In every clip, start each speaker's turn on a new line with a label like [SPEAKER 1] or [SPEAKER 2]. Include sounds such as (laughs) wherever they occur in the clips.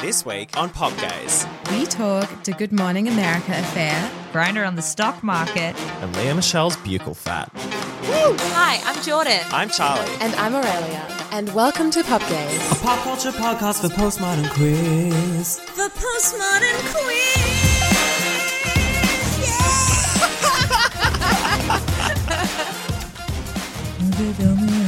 [SPEAKER 1] This week on Pop Gaze,
[SPEAKER 2] We talk to Good Morning America affair, Grindr on the stock market,
[SPEAKER 1] and Lea Michele's buccal fat.
[SPEAKER 3] Hi, I'm Jordan.
[SPEAKER 1] I'm Charlie.
[SPEAKER 3] And I'm Aurelia. And welcome to Pop Gaze.
[SPEAKER 4] A pop culture podcast for postmodern quiz.
[SPEAKER 3] The Postmodern Queen. (laughs)
[SPEAKER 2] Yeah,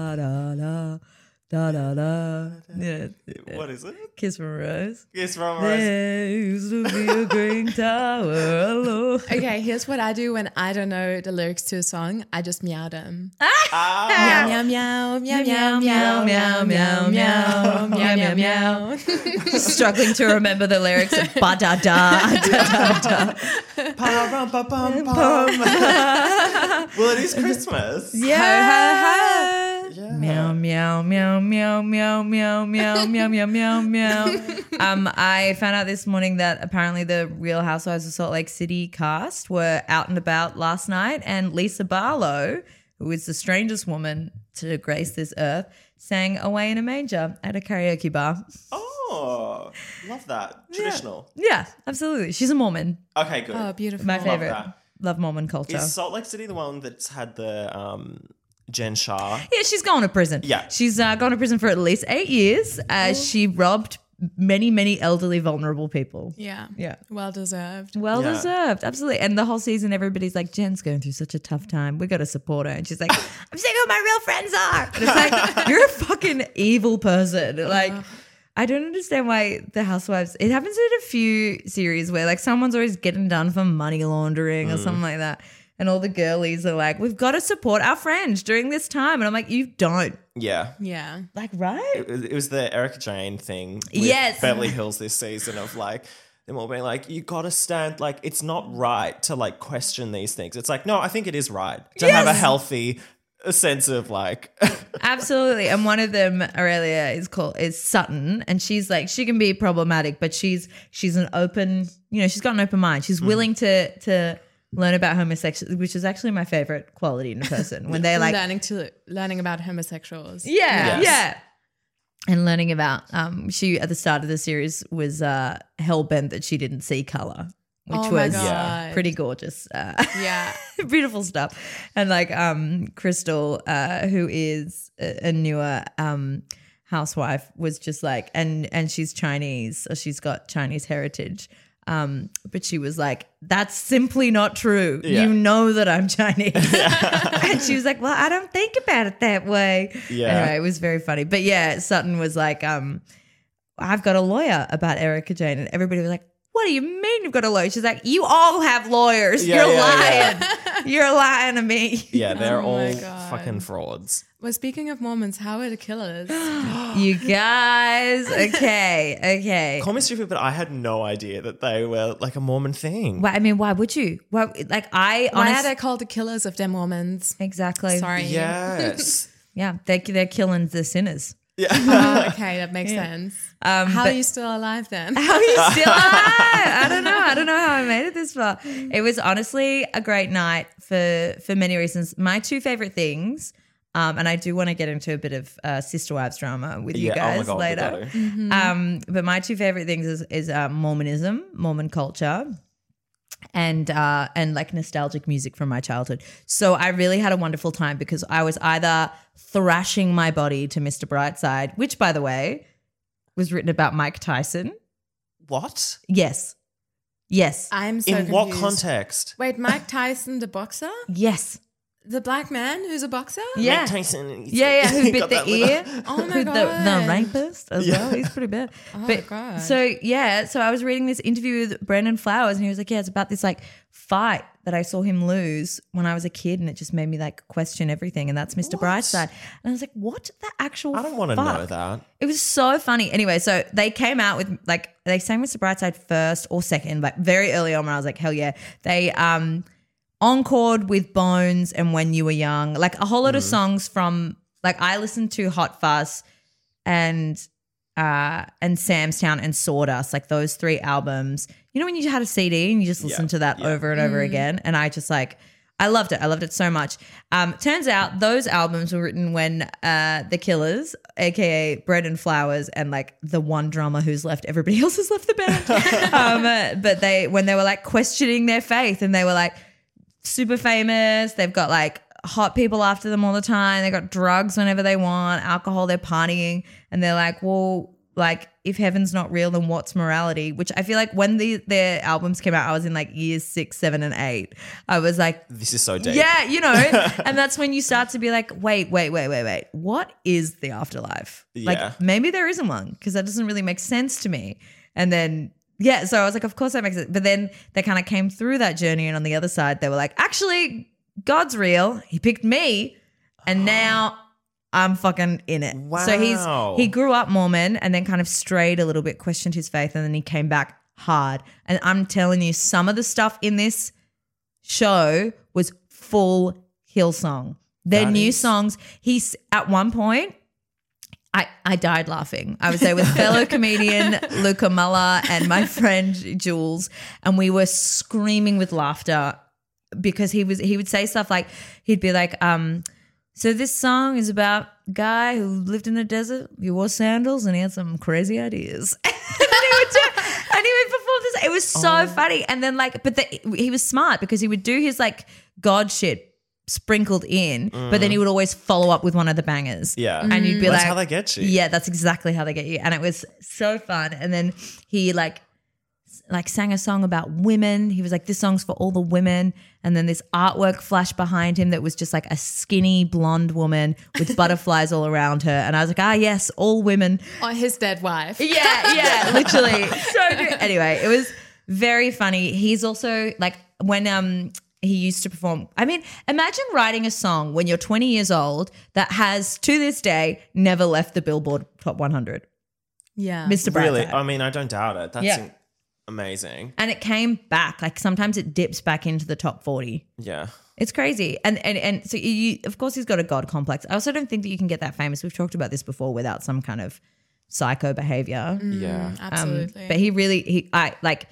[SPEAKER 1] What is it?
[SPEAKER 2] Kiss from a Rose.
[SPEAKER 1] Yes, from Rose.
[SPEAKER 2] There used to be a green (laughs) tower alone.
[SPEAKER 5] Okay, here's what I do when I don't know the lyrics to a song. I just meow them.
[SPEAKER 1] Ah,
[SPEAKER 5] Meow, meow, meow, meow, meow, meow, meow, meow, meow, meow, meow. (laughs)
[SPEAKER 2] Struggling to remember the lyrics of ba da da da da da.
[SPEAKER 1] pa-rum-pa-pum-pum. (laughs) well, it is Christmas.
[SPEAKER 2] Yeah. Meow meow meow meow meow meow meow meow meow meow meow. (laughs) Um, I found out this morning that apparently the Real Housewives of Salt Lake City cast were out and about last night, and Lisa Barlow, who is the strangest woman to grace this earth, sang "Away in a Manger" at a karaoke bar.
[SPEAKER 1] Oh, love that. Traditional.
[SPEAKER 2] Yeah, absolutely. She's a Mormon.
[SPEAKER 1] Okay, good.
[SPEAKER 5] Oh, beautiful.
[SPEAKER 2] My
[SPEAKER 1] Love
[SPEAKER 2] favorite.
[SPEAKER 1] that.
[SPEAKER 2] Love Mormon culture.
[SPEAKER 1] Is Salt Lake City the one that's had the um, Jen Shah?
[SPEAKER 2] Yeah, she's gone to prison.
[SPEAKER 1] Yeah.
[SPEAKER 2] She's uh, gone to prison for at least eight years. Uh, she robbed many, many elderly, vulnerable people.
[SPEAKER 5] Yeah.
[SPEAKER 2] Yeah.
[SPEAKER 5] Well deserved.
[SPEAKER 2] Well
[SPEAKER 1] Yeah.
[SPEAKER 2] deserved. Absolutely. And the whole season, everybody's like, Jen's going through such a tough time. We got to support her. And she's like, (laughs) I'm seeing who my real friends are. And it's like, (laughs) you're a fucking evil person. Like, I don't understand why the housewives, it happens in a few series where like someone's always getting done for money laundering or something like that. And all the girlies are like, we've got to support our friends during this time. And I'm like, you don't.
[SPEAKER 1] Yeah.
[SPEAKER 5] Yeah.
[SPEAKER 2] Like, right?
[SPEAKER 1] It was, it was the Erika Jayne thing. With
[SPEAKER 2] Yes.
[SPEAKER 1] Beverly Hills this season of like, them all being like, you gotta stand, like, it's not right to like question these things. It's like, no, I think it is right to have a
[SPEAKER 2] Yes.
[SPEAKER 1] healthy sense of like, (laughs)
[SPEAKER 2] Absolutely. And one of them, Aurelia, is called is Sutton. And she's like, she can be problematic, but she's she's an open, you know, she's got an open mind. She's mm. willing to to learn about homosexuality, which is actually my favorite quality in a person. When they're like,
[SPEAKER 5] learning to learning about homosexuals.
[SPEAKER 2] Yeah,
[SPEAKER 1] Yes.
[SPEAKER 2] yeah. And learning about um she at the start of the series was uh hell bent that she didn't see color. Which
[SPEAKER 5] Oh
[SPEAKER 2] was
[SPEAKER 5] God.
[SPEAKER 2] pretty gorgeous. Uh,
[SPEAKER 5] Yeah. (laughs)
[SPEAKER 2] beautiful stuff. And like um Crystal, uh, who is a, a newer um housewife, was just like and and she's Chinese, or she's got Chinese heritage. Um, but she was like, That's simply not true.
[SPEAKER 1] Yeah.
[SPEAKER 2] You know that I'm Chinese. (laughs) (laughs) and she was like, Well, I don't think about it that way.
[SPEAKER 1] Yeah.
[SPEAKER 2] Anyway, it was very funny. But yeah, Sutton was like, um, I've got a lawyer about Erika Jayne, and everybody was like, what do you mean you've got a lawyer? She's like, you all have lawyers.
[SPEAKER 1] Yeah,
[SPEAKER 2] You're
[SPEAKER 1] yeah,
[SPEAKER 2] lying. (laughs) You're lying to me.
[SPEAKER 1] Yeah, oh they're
[SPEAKER 6] Oh
[SPEAKER 1] all fucking frauds.
[SPEAKER 6] Well, speaking of Mormons, how are the killers? (gasps)
[SPEAKER 2] You guys. (laughs) Okay. Okay.
[SPEAKER 1] Call me stupid, but I had no idea that they were like a Mormon thing.
[SPEAKER 2] Well, I mean, why would you? Well, like I
[SPEAKER 6] Why
[SPEAKER 2] honest-
[SPEAKER 6] are they called the killers if they're Mormons?
[SPEAKER 2] exactly.
[SPEAKER 6] Sorry.
[SPEAKER 1] Yes. (laughs)
[SPEAKER 2] Yeah, they they're killing the sinners.
[SPEAKER 6] Oh, (laughs) (laughs) okay, that makes sense.
[SPEAKER 2] Um,
[SPEAKER 6] How
[SPEAKER 2] but-
[SPEAKER 6] are you still alive then?
[SPEAKER 2] How are you (laughs) still alive? I don't know. I don't know how I made it this far. It was honestly a great night for for many reasons. My two favorite things, um, and I do want to get into a bit of uh, sister wives drama with you
[SPEAKER 1] Yeah, oh
[SPEAKER 2] guys
[SPEAKER 1] God,
[SPEAKER 2] later.
[SPEAKER 1] gotta.
[SPEAKER 2] Um, but my two favorite things is, is uh, Mormonism, Mormon culture, and uh, and like nostalgic music from my childhood. So I really had a wonderful time because I was either thrashing my body to Mr. Brightside, which by the way was written about Mike Tyson.
[SPEAKER 1] What?
[SPEAKER 2] Yes, yes,
[SPEAKER 6] I'm so
[SPEAKER 1] In what context?
[SPEAKER 6] Wait, Mike Tyson, the boxer?
[SPEAKER 2] yes,
[SPEAKER 6] The black man who's a boxer?
[SPEAKER 2] yeah.
[SPEAKER 1] Mike Tyson.
[SPEAKER 2] Yeah, yeah, who (laughs) bit the
[SPEAKER 1] that little-
[SPEAKER 2] ear? (laughs)
[SPEAKER 6] Oh my God.
[SPEAKER 2] The, the rapist as well. He's pretty bad. (laughs)
[SPEAKER 6] Oh
[SPEAKER 2] but,
[SPEAKER 6] God.
[SPEAKER 2] So yeah, so I was reading this interview with Brandon Flowers, and he was like, "Yeah, it's about this like fight that I saw him lose when I was a kid, and it just made me like question everything." And that's Mr. Brightside. And I was like, "What the actual?
[SPEAKER 1] I don't want to
[SPEAKER 2] fuck?
[SPEAKER 1] know that.
[SPEAKER 2] It was so funny. Anyway, so they came out with like they sang Mr. Brightside first or second, like very early on when I was like, hell yeah. They um encored with Bones and When You Were Young, like a whole lot of songs from like I listened to Hot Fuss and uh and Sam's Town and Sawdust, like those three albums. You know when you had a CD and you just listened to that over and over again, and I just like I loved it. I loved it so much. Um, turns out those albums were written when uh, the Killers, aka Brandon Flowers, and like the one drummer who's left, everybody (laughs) else has left the band. (laughs) um, but they when they were like questioning their faith, and they were like super famous. They've got like hot people after them all the time. They got drugs whenever they want, alcohol. They're partying, and they're like, well, like if heaven's not real, then what's morality? Which I feel like when the their albums came out, I was in like years six, seven, and eight. I was like,
[SPEAKER 1] This is so deep.
[SPEAKER 2] yeah, you know, (laughs) and that's when you start to be like, wait, wait, wait, wait, wait. What is the afterlife?
[SPEAKER 1] Yeah.
[SPEAKER 2] Like maybe there isn't one because that doesn't really make sense to me. And then yeah, so I was like, of course that makes it. But then they kind of came through that journey, and on the other side, they were like, actually, God's real. He picked me, and (gasps) now. I'm fucking in it.
[SPEAKER 1] Wow.
[SPEAKER 2] So he's he grew up Mormon and then kind of strayed a little bit, questioned his faith, and then he came back hard. And I'm telling you, some of the stuff in this show was full Hillsong. Their
[SPEAKER 1] That
[SPEAKER 2] new
[SPEAKER 1] is-
[SPEAKER 2] songs. He's at one point. I, I died laughing. I was there with fellow comedian Luca Muller and my friend Jules, and we were screaming with laughter because he was he would say stuff like he'd be like, um, so this song is about a guy who lived in the desert. He wore sandals and he had some crazy ideas. (laughs) and then he would do, and he would perform this. It was so funny. And then like, but the, he was smart because he would do his like God shit sprinkled in, but then he would always follow up with one of the bangers.
[SPEAKER 1] Yeah.
[SPEAKER 2] and you'd be
[SPEAKER 1] That's
[SPEAKER 2] like,
[SPEAKER 1] how they get you.
[SPEAKER 2] Yeah, that's exactly how they get you. And it was so fun. And then he like like sang a song about women. He was like, "This song's for all the women." And then this artwork flashed behind him that was just like a skinny blonde woman with (laughs) butterflies all around her. And I was like, "Ah, yes, all women."
[SPEAKER 6] Or his dead wife.
[SPEAKER 2] Yeah, yeah, (laughs) (laughs) literally. So good. Anyway, it was very funny. He's also like when um he used to perform. I mean, imagine writing a song when you're 20 years old that has to this day never left the Billboard Top 100.
[SPEAKER 6] Yeah.
[SPEAKER 2] Mr.
[SPEAKER 1] Really? I mean, I don't doubt it. That's
[SPEAKER 2] Yeah.
[SPEAKER 1] in- amazing.
[SPEAKER 2] and it came back. Like sometimes it dips back into the top 40.
[SPEAKER 1] Yeah.
[SPEAKER 2] It's crazy. And and and so you of course he's got a god complex. I also don't think that you can get that famous. We've talked about this before without some kind of psycho behavior.
[SPEAKER 1] Yeah.
[SPEAKER 2] Um,
[SPEAKER 6] Absolutely.
[SPEAKER 2] but he really he I like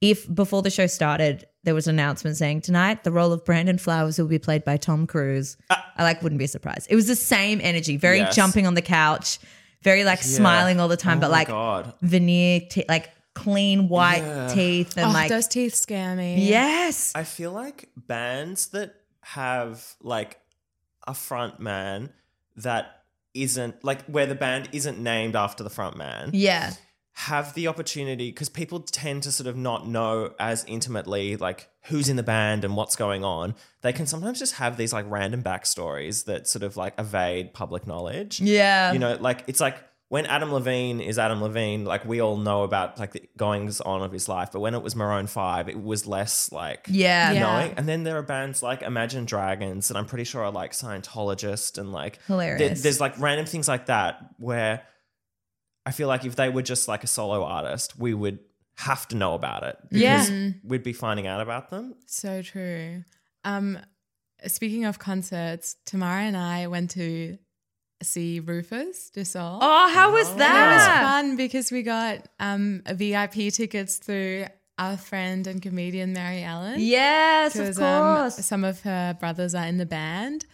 [SPEAKER 2] if before the show started there was an announcement saying tonight the role of Brandon Flowers will be played by Tom Cruise. Uh, I like wouldn't be surprised. It was the same energy, very
[SPEAKER 1] Yes.
[SPEAKER 2] jumping on the couch, very like smiling all the time,
[SPEAKER 1] Oh
[SPEAKER 2] but like
[SPEAKER 1] God.
[SPEAKER 2] veneer te- like clean white
[SPEAKER 1] Yeah.
[SPEAKER 2] teeth and
[SPEAKER 6] oh,
[SPEAKER 2] like
[SPEAKER 6] those teeth scare me.
[SPEAKER 2] yes.
[SPEAKER 1] I feel like bands that have like a front man that isn't like where the band isn't named after the front man
[SPEAKER 2] Yeah.
[SPEAKER 1] Have the opportunity because people tend to sort of not know as intimately like who's in the band and what's going on. They can sometimes just have these like random backstories that sort of like evade public knowledge.
[SPEAKER 2] Yeah.
[SPEAKER 1] You know, like it's like when Adam Levine is Adam Levine, like we all know about like the goings on of his life, but when it was Maroon Five, it was less like
[SPEAKER 2] Yeah.
[SPEAKER 6] Yeah.
[SPEAKER 1] knowing. And then there are bands like Imagine Dragons and I'm pretty sure are like Scientologist and like
[SPEAKER 2] Hilarious.
[SPEAKER 1] there- there's like random things like that where I feel like if they were just like a solo artist, we would have to know about it.
[SPEAKER 2] Yeah.
[SPEAKER 1] we'd be finding out about them.
[SPEAKER 6] So true. Um, speaking of concerts, Tamara and I went to see Rufus Du Sol.
[SPEAKER 2] Oh, how was that?
[SPEAKER 6] It was fun because we got um, VIP tickets through our friend and comedian Mary Ellen.
[SPEAKER 2] Yes, of
[SPEAKER 6] because um,
[SPEAKER 2] course.
[SPEAKER 6] some of her brothers are in the band.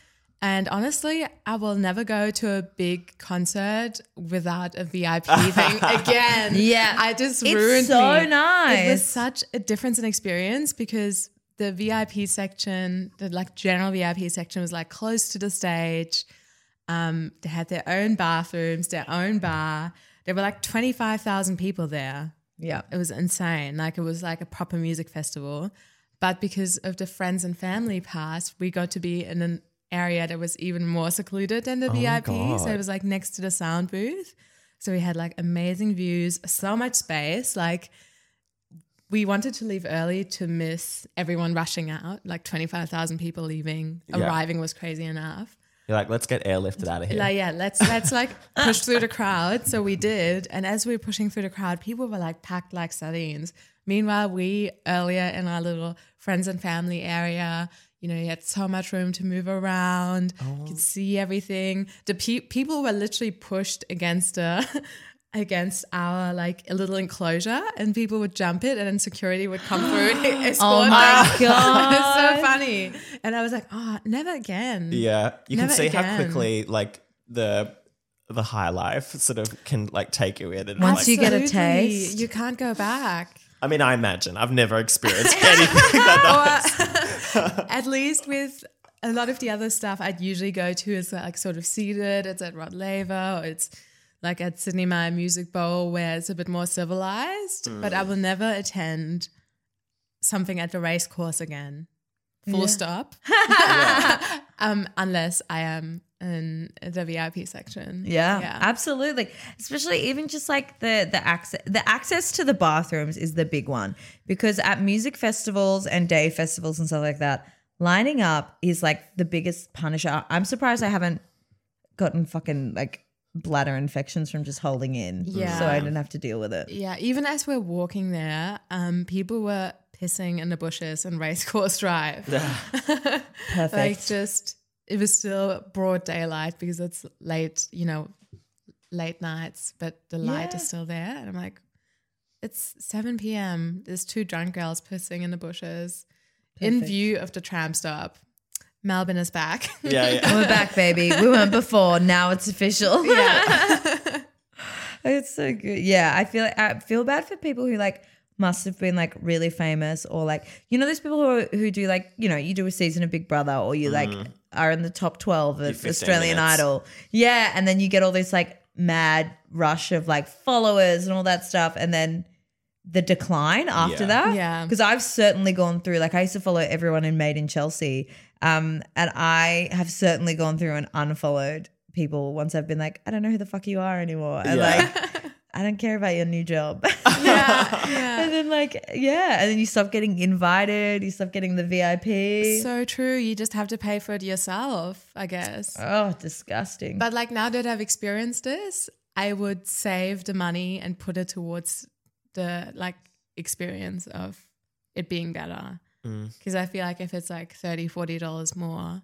[SPEAKER 6] And honestly, I will never go to a big concert without a VIP (laughs) thing again.
[SPEAKER 2] Yeah.
[SPEAKER 6] I just
[SPEAKER 2] It's
[SPEAKER 6] ruined
[SPEAKER 2] so
[SPEAKER 6] me. It was such a difference in experience because the VIP section, the like general VIP section, was like close to the stage. Um, they had their own bathrooms, their own bar. There were like twenty five thousand people there.
[SPEAKER 2] yeah.
[SPEAKER 6] It was insane. Like it was like a proper music festival. But because of the friends and family pass, we got to be in an area that was even more secluded than the oh VIP. So it was like next to the sound booth. So we had like amazing views, so much space. Like we wanted to leave early to miss everyone rushing out. Like 25,000 people leaving.
[SPEAKER 1] Yeah.
[SPEAKER 6] Arriving was crazy enough.
[SPEAKER 1] You're like, let's get airlifted out of here.
[SPEAKER 6] Like, yeah, let's let's like (laughs) push through the crowd. So we did, and as we were pushing through the crowd, people were like packed like sardines. Meanwhile, we earlier in our little friends and family area, you know, you had so much room to move around. You could oh. see everything. The pe- people were literally pushed against uh, a. (laughs) Against our like a little enclosure, and people would jump it, and then security would come through and (gasps) (laughs) escort
[SPEAKER 2] Oh my (laughs)
[SPEAKER 6] them.
[SPEAKER 2] God.
[SPEAKER 6] it's so funny. And I was like, oh, never again.
[SPEAKER 1] Yeah, you can
[SPEAKER 6] Never
[SPEAKER 1] see how quickly like the the high life sort of can like take you in. And,
[SPEAKER 2] Once
[SPEAKER 1] like,
[SPEAKER 2] you get a taste.
[SPEAKER 6] you can't go back.
[SPEAKER 1] I mean, I imagine I've never experienced anything like that nice. (laughs)
[SPEAKER 6] At least with a lot of the other stuff I'd usually go to is like sort of seated. It's at Rod Laver or it's like at Sidney Myer Music Bowl where it's a bit more civilized. But I will never attend something at the race course again. Full stop. (laughs) (laughs) um, unless I am in the VIP section.
[SPEAKER 2] Yeah, yeah, absolutely. Especially even just like the the access the access to the bathrooms is the big one because at music festivals and day festivals and stuff like that, lining up is like the biggest punisher. I'm surprised I haven't gotten fucking like bladder infections from just holding in.
[SPEAKER 6] Yeah.
[SPEAKER 2] So I didn't have to deal with it.
[SPEAKER 6] Yeah, even as we're walking there, um, people were pissing in the bushes in Racecourse (laughs) Drive. Yeah. (laughs)
[SPEAKER 2] Perfect.
[SPEAKER 6] like just it was still broad daylight because it's late, you know, late nights, but the light
[SPEAKER 2] Yeah.
[SPEAKER 6] is still there. And I'm like, it's 7 p.m. There's two drunk girls pissing in the bushes in view of the tram stop. Melbourne is back. (laughs)
[SPEAKER 1] yeah, yeah. (laughs)
[SPEAKER 2] We're back, baby. We weren't before. Now it's official.
[SPEAKER 6] yeah. (laughs)
[SPEAKER 2] It's so good. Yeah, I feel I feel bad for people who like must have been like really famous or like you know those people who are, who do like you know you do a season of Big Brother or you like are in the top twelve of Australian
[SPEAKER 1] minutes.
[SPEAKER 2] Idol. Yeah, and then you get all this like mad rush of like followers and all that stuff, and then the decline after
[SPEAKER 1] Yeah.
[SPEAKER 2] that.
[SPEAKER 6] Yeah.
[SPEAKER 2] because I've certainly gone through like I used to follow everyone in Made in Chelsea, um, and I have certainly gone through and unfollowed people once I've been like, I don't know who the fuck you are anymore, and
[SPEAKER 1] Yeah.
[SPEAKER 2] like. (laughs) I don't care about your new job. (laughs) (laughs)
[SPEAKER 6] yeah. Yeah.
[SPEAKER 2] and then like, yeah. And then you stop getting invited, you stop getting the VIP.
[SPEAKER 6] So true. You just have to pay for it yourself, I guess.
[SPEAKER 2] oh, disgusting.
[SPEAKER 6] But like now that I've experienced this, I would save the money and put it towards the like experience of it being better.
[SPEAKER 1] Mm.
[SPEAKER 6] Because I feel like if it's like 30 $40 more,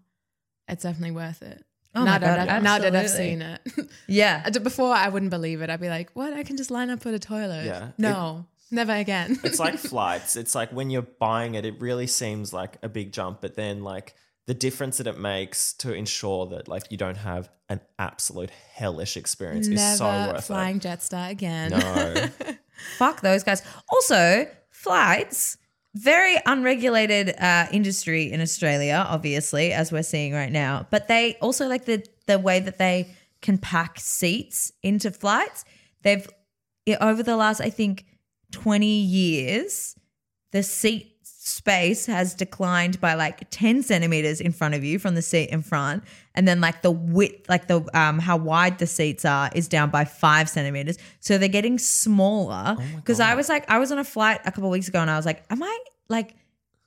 [SPEAKER 6] it's definitely worth it.
[SPEAKER 2] Oh
[SPEAKER 6] now, that
[SPEAKER 2] God,
[SPEAKER 6] I've, now that I've seen it. (laughs)
[SPEAKER 2] yeah.
[SPEAKER 6] Before I wouldn't believe it. I'd be like, what? I can just line up for the toilet.
[SPEAKER 1] Yeah.
[SPEAKER 6] No, never again.
[SPEAKER 1] it's like (laughs) flights. It's like when you're buying it, it really seems like a big jump, but then like the difference that it makes to ensure that like you don't have an absolute hellish experience
[SPEAKER 6] never
[SPEAKER 1] is so worth it.
[SPEAKER 6] flying Jetstar again.
[SPEAKER 1] No. (laughs)
[SPEAKER 2] Fuck those guys. Also, flights, very unregulated uh, industry in Australia, obviously, as we're seeing right now. But they also like the the way that they can pack seats into flights. They've over the last, I think, twenty years, the seat space has declined by like 10 centimeters in front of you from the seat in front and then like the width like the um how wide the seats are is down by five centimeters. So they're getting smaller. Because i was like i was on a flight a couple of weeks ago and i was like am i like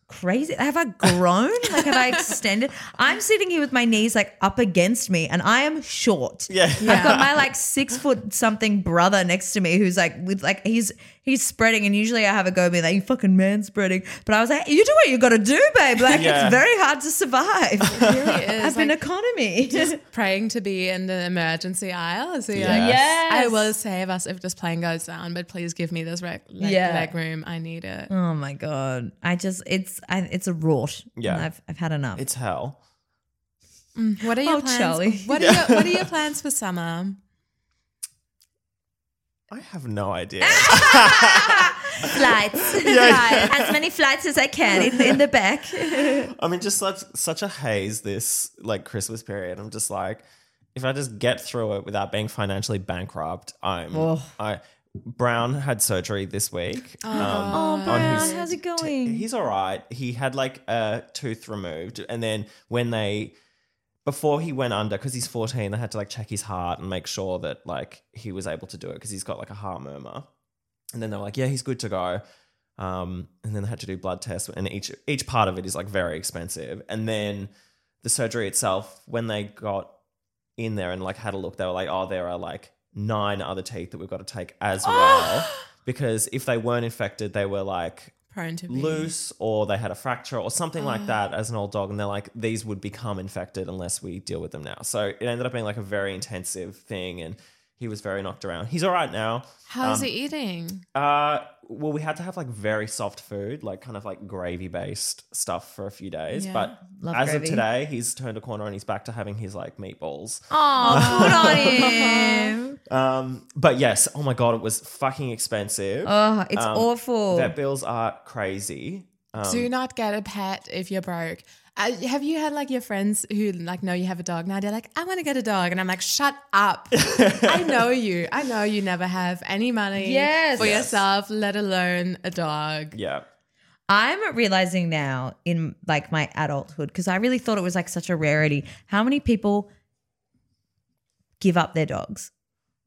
[SPEAKER 2] crazy? Have i grown? Like have i extended? (laughs) I'm sitting here with my knees like up against me and i am short.
[SPEAKER 1] Yeah.
[SPEAKER 2] I've got my like six foot something brother next to me who's like with like he's he's spreading and usually I have a go being like you fucking man spreading. But I was like, you do what you gotta do, babe. Like
[SPEAKER 1] Yeah.
[SPEAKER 2] it's very hard to survive. (laughs)
[SPEAKER 6] It really is. (laughs)
[SPEAKER 2] I've been
[SPEAKER 6] like,
[SPEAKER 2] economy.
[SPEAKER 6] Just (laughs) praying to be in the emergency aisle. So you're
[SPEAKER 1] Yes.
[SPEAKER 6] like,
[SPEAKER 2] Yes.
[SPEAKER 6] I will save us if this plane goes down, but please give me this reg- leg,
[SPEAKER 2] Yeah.
[SPEAKER 6] leg room. I need it.
[SPEAKER 2] oh my god. I just it's I, it's a rort.
[SPEAKER 1] Yeah.
[SPEAKER 2] And I've I've had enough.
[SPEAKER 1] It's hell.
[SPEAKER 6] Mm, what are your
[SPEAKER 2] Oh,
[SPEAKER 6] plans?
[SPEAKER 2] Charlie.
[SPEAKER 6] What are your What are your plans for summer?
[SPEAKER 1] I have no idea. (laughs) (laughs)
[SPEAKER 2] flights. Flight. As many flights as I can in, in the back. (laughs)
[SPEAKER 1] I mean, just such such a haze this like Christmas period. I'm just like, if I just get through it without being financially bankrupt, I'm. I Brown had surgery this week. um,
[SPEAKER 2] Oh, Brown,
[SPEAKER 1] his
[SPEAKER 2] how's it
[SPEAKER 1] t-
[SPEAKER 2] going?
[SPEAKER 1] he's all right. He had like a tooth removed, and then when they before he went under because he's 14 they had to like check his heart and make sure that like he was able to do it because he's got like a heart murmur. And then they're like yeah he's good to go. Um, and then they had to do blood tests and each each part of it is like very expensive. And then the surgery itself when they got in there and like had a look they were like oh there are like nine other teeth that we've got to take as (gasps) well. Because if they weren't infected they were like
[SPEAKER 6] Prone to be.
[SPEAKER 1] Loose or they had a fracture or something like oh. that as an old dog and they're like these would become infected unless we deal with them now. So it ended up being like a very intensive thing and he was very knocked around he's all right now
[SPEAKER 6] How's
[SPEAKER 1] Um,
[SPEAKER 6] he eating?
[SPEAKER 1] uh well we had to have like very soft food like kind of like gravy based stuff for a few days
[SPEAKER 6] Yeah.
[SPEAKER 1] but
[SPEAKER 2] Love
[SPEAKER 1] as
[SPEAKER 2] gravy.
[SPEAKER 1] of today he's turned a corner and he's back to having his like meatballs
[SPEAKER 2] Oh, good on (laughs) him.
[SPEAKER 1] um but yes oh my god it was fucking expensive
[SPEAKER 2] Oh, it's
[SPEAKER 1] Um,
[SPEAKER 2] awful.
[SPEAKER 1] vet bills are crazy um,
[SPEAKER 6] Do not get a pet if you're broke. Uh, have you had like your friends who like know you have a dog now? They're like, I want to get a dog, and I'm like, shut up. (laughs) I know you. I know you never have any money
[SPEAKER 2] Yes.
[SPEAKER 6] for
[SPEAKER 2] Yes.
[SPEAKER 6] yourself, let alone a dog.
[SPEAKER 1] yeah
[SPEAKER 2] I'm realizing now in like my adulthood because I really thought it was like such a rarity. How many people give up their dogs?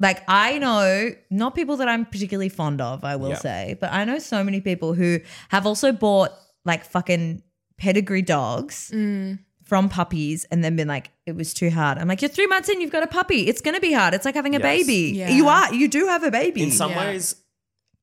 [SPEAKER 2] Like I know not people that I'm particularly fond of, I will
[SPEAKER 1] Yeah.
[SPEAKER 2] say, but I know so many people who have also bought like fucking pedigree dogs mm. from puppies and then been like, it was too hard. I'm like, you're three months in, you've got a puppy. It's gonna be hard. It's like having a
[SPEAKER 1] Yes.
[SPEAKER 2] baby.
[SPEAKER 6] Yeah.
[SPEAKER 2] You are, you do have a baby.
[SPEAKER 1] in some
[SPEAKER 6] Yeah.
[SPEAKER 1] ways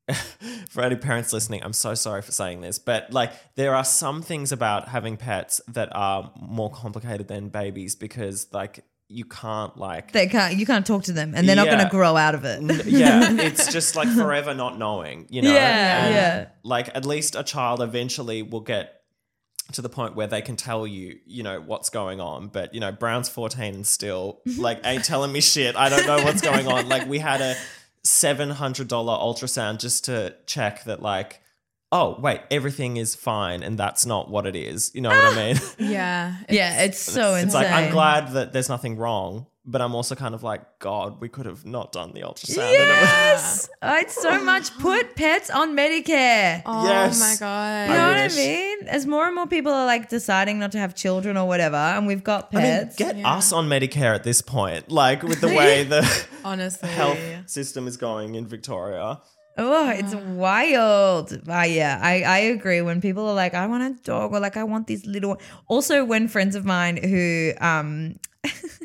[SPEAKER 1] (laughs) for any parents listening i'm so sorry for saying this but like there are some things about having pets that are more complicated than babies because like you can't like
[SPEAKER 2] they can't you can't talk to them and they're not gonna grow out of it.
[SPEAKER 1] Yeah (laughs) it's just like forever not knowing you know
[SPEAKER 2] Yeah,
[SPEAKER 1] And,
[SPEAKER 2] yeah.
[SPEAKER 1] like at least a child eventually will get to the point where they can tell you, you know, what's going on. But, you know, Brown's 14 and still mm-hmm. like ain't telling me shit. I don't know what's going on. Like we had a $700 ultrasound just to check that like, oh, wait, everything is fine and that's not what it is. You know what I ah! mean? (laughs)
[SPEAKER 6] Yeah.
[SPEAKER 2] Yeah, it's so
[SPEAKER 1] It's
[SPEAKER 2] insane.
[SPEAKER 1] like I'm glad that there's nothing wrong, but I'm also kind of like, God, we could have not done the ultrasound. and
[SPEAKER 2] Yes, (laughs) I'd so much put pets on Medicare.
[SPEAKER 6] Oh
[SPEAKER 1] Yes.
[SPEAKER 6] my god.
[SPEAKER 2] you know
[SPEAKER 1] I
[SPEAKER 2] what I
[SPEAKER 1] wish.
[SPEAKER 2] mean? As more and more people are like deciding not to have children or whatever, and we've got
[SPEAKER 1] I mean,
[SPEAKER 2] pets.
[SPEAKER 1] get us on Medicare at this point, like with the (laughs) way the
[SPEAKER 6] Honestly.
[SPEAKER 1] health system is going in Victoria.
[SPEAKER 2] oh, it's wild. Uh, yeah, I, I agree. When people are like, I want a dog, or like, I want these little. Also, when friends of mine who, um, (laughs)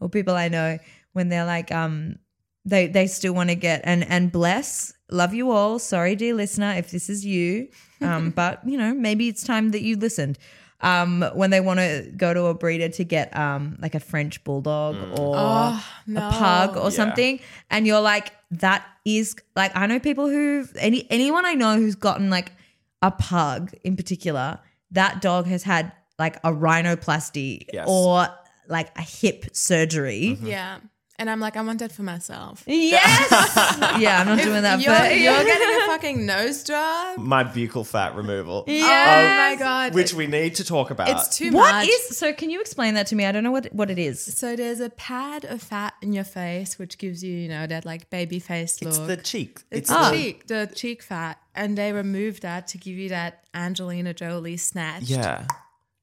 [SPEAKER 2] or people I know, when they're like, um, they they still want to get and and bless love you all sorry dear listener if this is you um (laughs) but you know maybe it's time that you listened um when they want to go to a breeder to get um like a french bulldog or
[SPEAKER 6] Oh, no.
[SPEAKER 2] a pug or
[SPEAKER 1] Yeah.
[SPEAKER 2] something and you're like that is like i know people who any anyone i know who's gotten like a pug in particular that dog has had like a rhinoplasty
[SPEAKER 1] Yes.
[SPEAKER 2] or like a hip surgery mm-hmm.
[SPEAKER 6] Yeah. And I'm like, I want that for myself.
[SPEAKER 2] Yes. (laughs) yeah, I'm not doing that.
[SPEAKER 6] You're,
[SPEAKER 2] but
[SPEAKER 6] you're getting a (laughs) fucking nose job.
[SPEAKER 1] My buccal fat removal.
[SPEAKER 6] Oh um, my god.
[SPEAKER 1] Which we need to talk about.
[SPEAKER 6] it's too
[SPEAKER 2] what
[SPEAKER 6] much.
[SPEAKER 2] What is? So can you explain that to me? I don't know what what it is.
[SPEAKER 6] so there's a pad of fat in your face, which gives you, you know, that like baby face look.
[SPEAKER 1] It's the cheek.
[SPEAKER 6] It's
[SPEAKER 1] the
[SPEAKER 6] the cheek, the cheek fat, and they removed that to give you that Angelina Jolie snatch.
[SPEAKER 1] Yeah.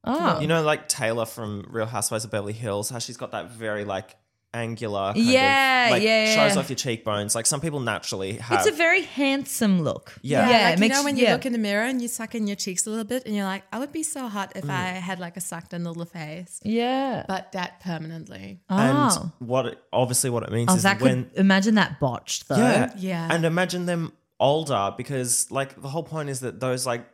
[SPEAKER 2] Oh,
[SPEAKER 1] You know, like Taylor from Real Housewives of Beverly Hills, how she's got that very like angular, kind
[SPEAKER 2] Yeah,
[SPEAKER 1] of, like,
[SPEAKER 2] yeah,
[SPEAKER 1] shows off your cheekbones. Like some people naturally have.
[SPEAKER 2] it's a very handsome look.
[SPEAKER 1] Yeah.
[SPEAKER 6] Yeah,
[SPEAKER 2] yeah.
[SPEAKER 6] like,
[SPEAKER 2] it
[SPEAKER 6] you know when you
[SPEAKER 2] yeah.
[SPEAKER 6] look in the mirror and you suck in your cheeks a little bit, and you're like, I would be so hot
[SPEAKER 1] Mm.
[SPEAKER 6] if I had like a sucked in little face,
[SPEAKER 2] yeah.
[SPEAKER 6] but that permanently.
[SPEAKER 1] and
[SPEAKER 2] oh,
[SPEAKER 1] what it, obviously what it means
[SPEAKER 2] oh
[SPEAKER 1] is
[SPEAKER 2] that
[SPEAKER 1] when
[SPEAKER 2] could imagine that botched though.
[SPEAKER 1] yeah
[SPEAKER 6] Yeah.
[SPEAKER 1] and imagine them older because like the whole point is that those like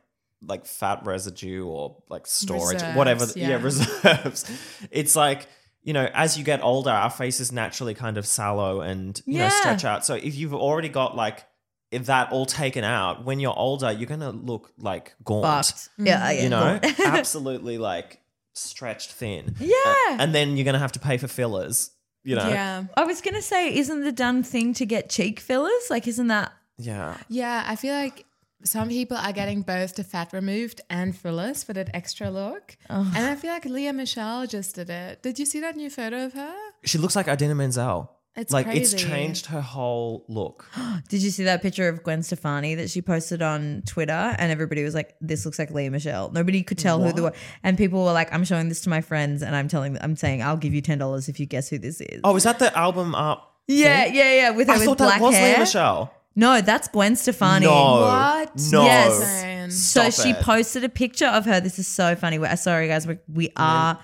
[SPEAKER 1] like fat residue or like storage
[SPEAKER 6] Reserves,
[SPEAKER 1] whatever yeah.
[SPEAKER 6] yeah.
[SPEAKER 1] reserves (laughs) it's like you know as you get older our faces naturally kind of sallow and you know stretch out so if you've already got like that all taken out when you're older you're gonna look like gaunt
[SPEAKER 2] Fucked. Yeah, yeah.
[SPEAKER 1] you know (laughs) absolutely like stretched thin
[SPEAKER 2] Yeah.
[SPEAKER 1] Uh, and then you're gonna have to pay for fillers you know
[SPEAKER 6] Yeah.
[SPEAKER 2] I was gonna say, isn't the done thing to get cheek fillers? Like, isn't that?
[SPEAKER 1] yeah
[SPEAKER 6] Yeah, I feel like some people are getting both the fat removed and fillers for that extra look.
[SPEAKER 2] Oh.
[SPEAKER 6] And I feel like Lea Michele just did it. Did you see that new photo of her?
[SPEAKER 1] She looks like Idina Menzel.
[SPEAKER 6] It's
[SPEAKER 1] like it's changed her whole look. (gasps)
[SPEAKER 2] Did you see that picture of Gwen Stefani that she posted on Twitter? And everybody was like, "This looks like Lea Michele." Nobody could tell who the were, and people were like, "I'm showing this to my friends, and I'm telling, I'm saying, I'll give you ten dollars if you guess who this is."
[SPEAKER 1] Oh, is that the album up?
[SPEAKER 2] yeah,
[SPEAKER 1] thing?
[SPEAKER 2] yeah, yeah. With her
[SPEAKER 1] I
[SPEAKER 2] with
[SPEAKER 1] thought
[SPEAKER 2] black
[SPEAKER 1] that was
[SPEAKER 2] hair.
[SPEAKER 1] Lea Michele.
[SPEAKER 2] No, that's Gwen Stefani.
[SPEAKER 1] No,
[SPEAKER 6] What?
[SPEAKER 1] no.
[SPEAKER 2] Yes.
[SPEAKER 6] Man.
[SPEAKER 2] So
[SPEAKER 1] Stop
[SPEAKER 2] she
[SPEAKER 1] it.
[SPEAKER 2] posted a picture of her. This is so funny. We're, sorry, guys. We, we are.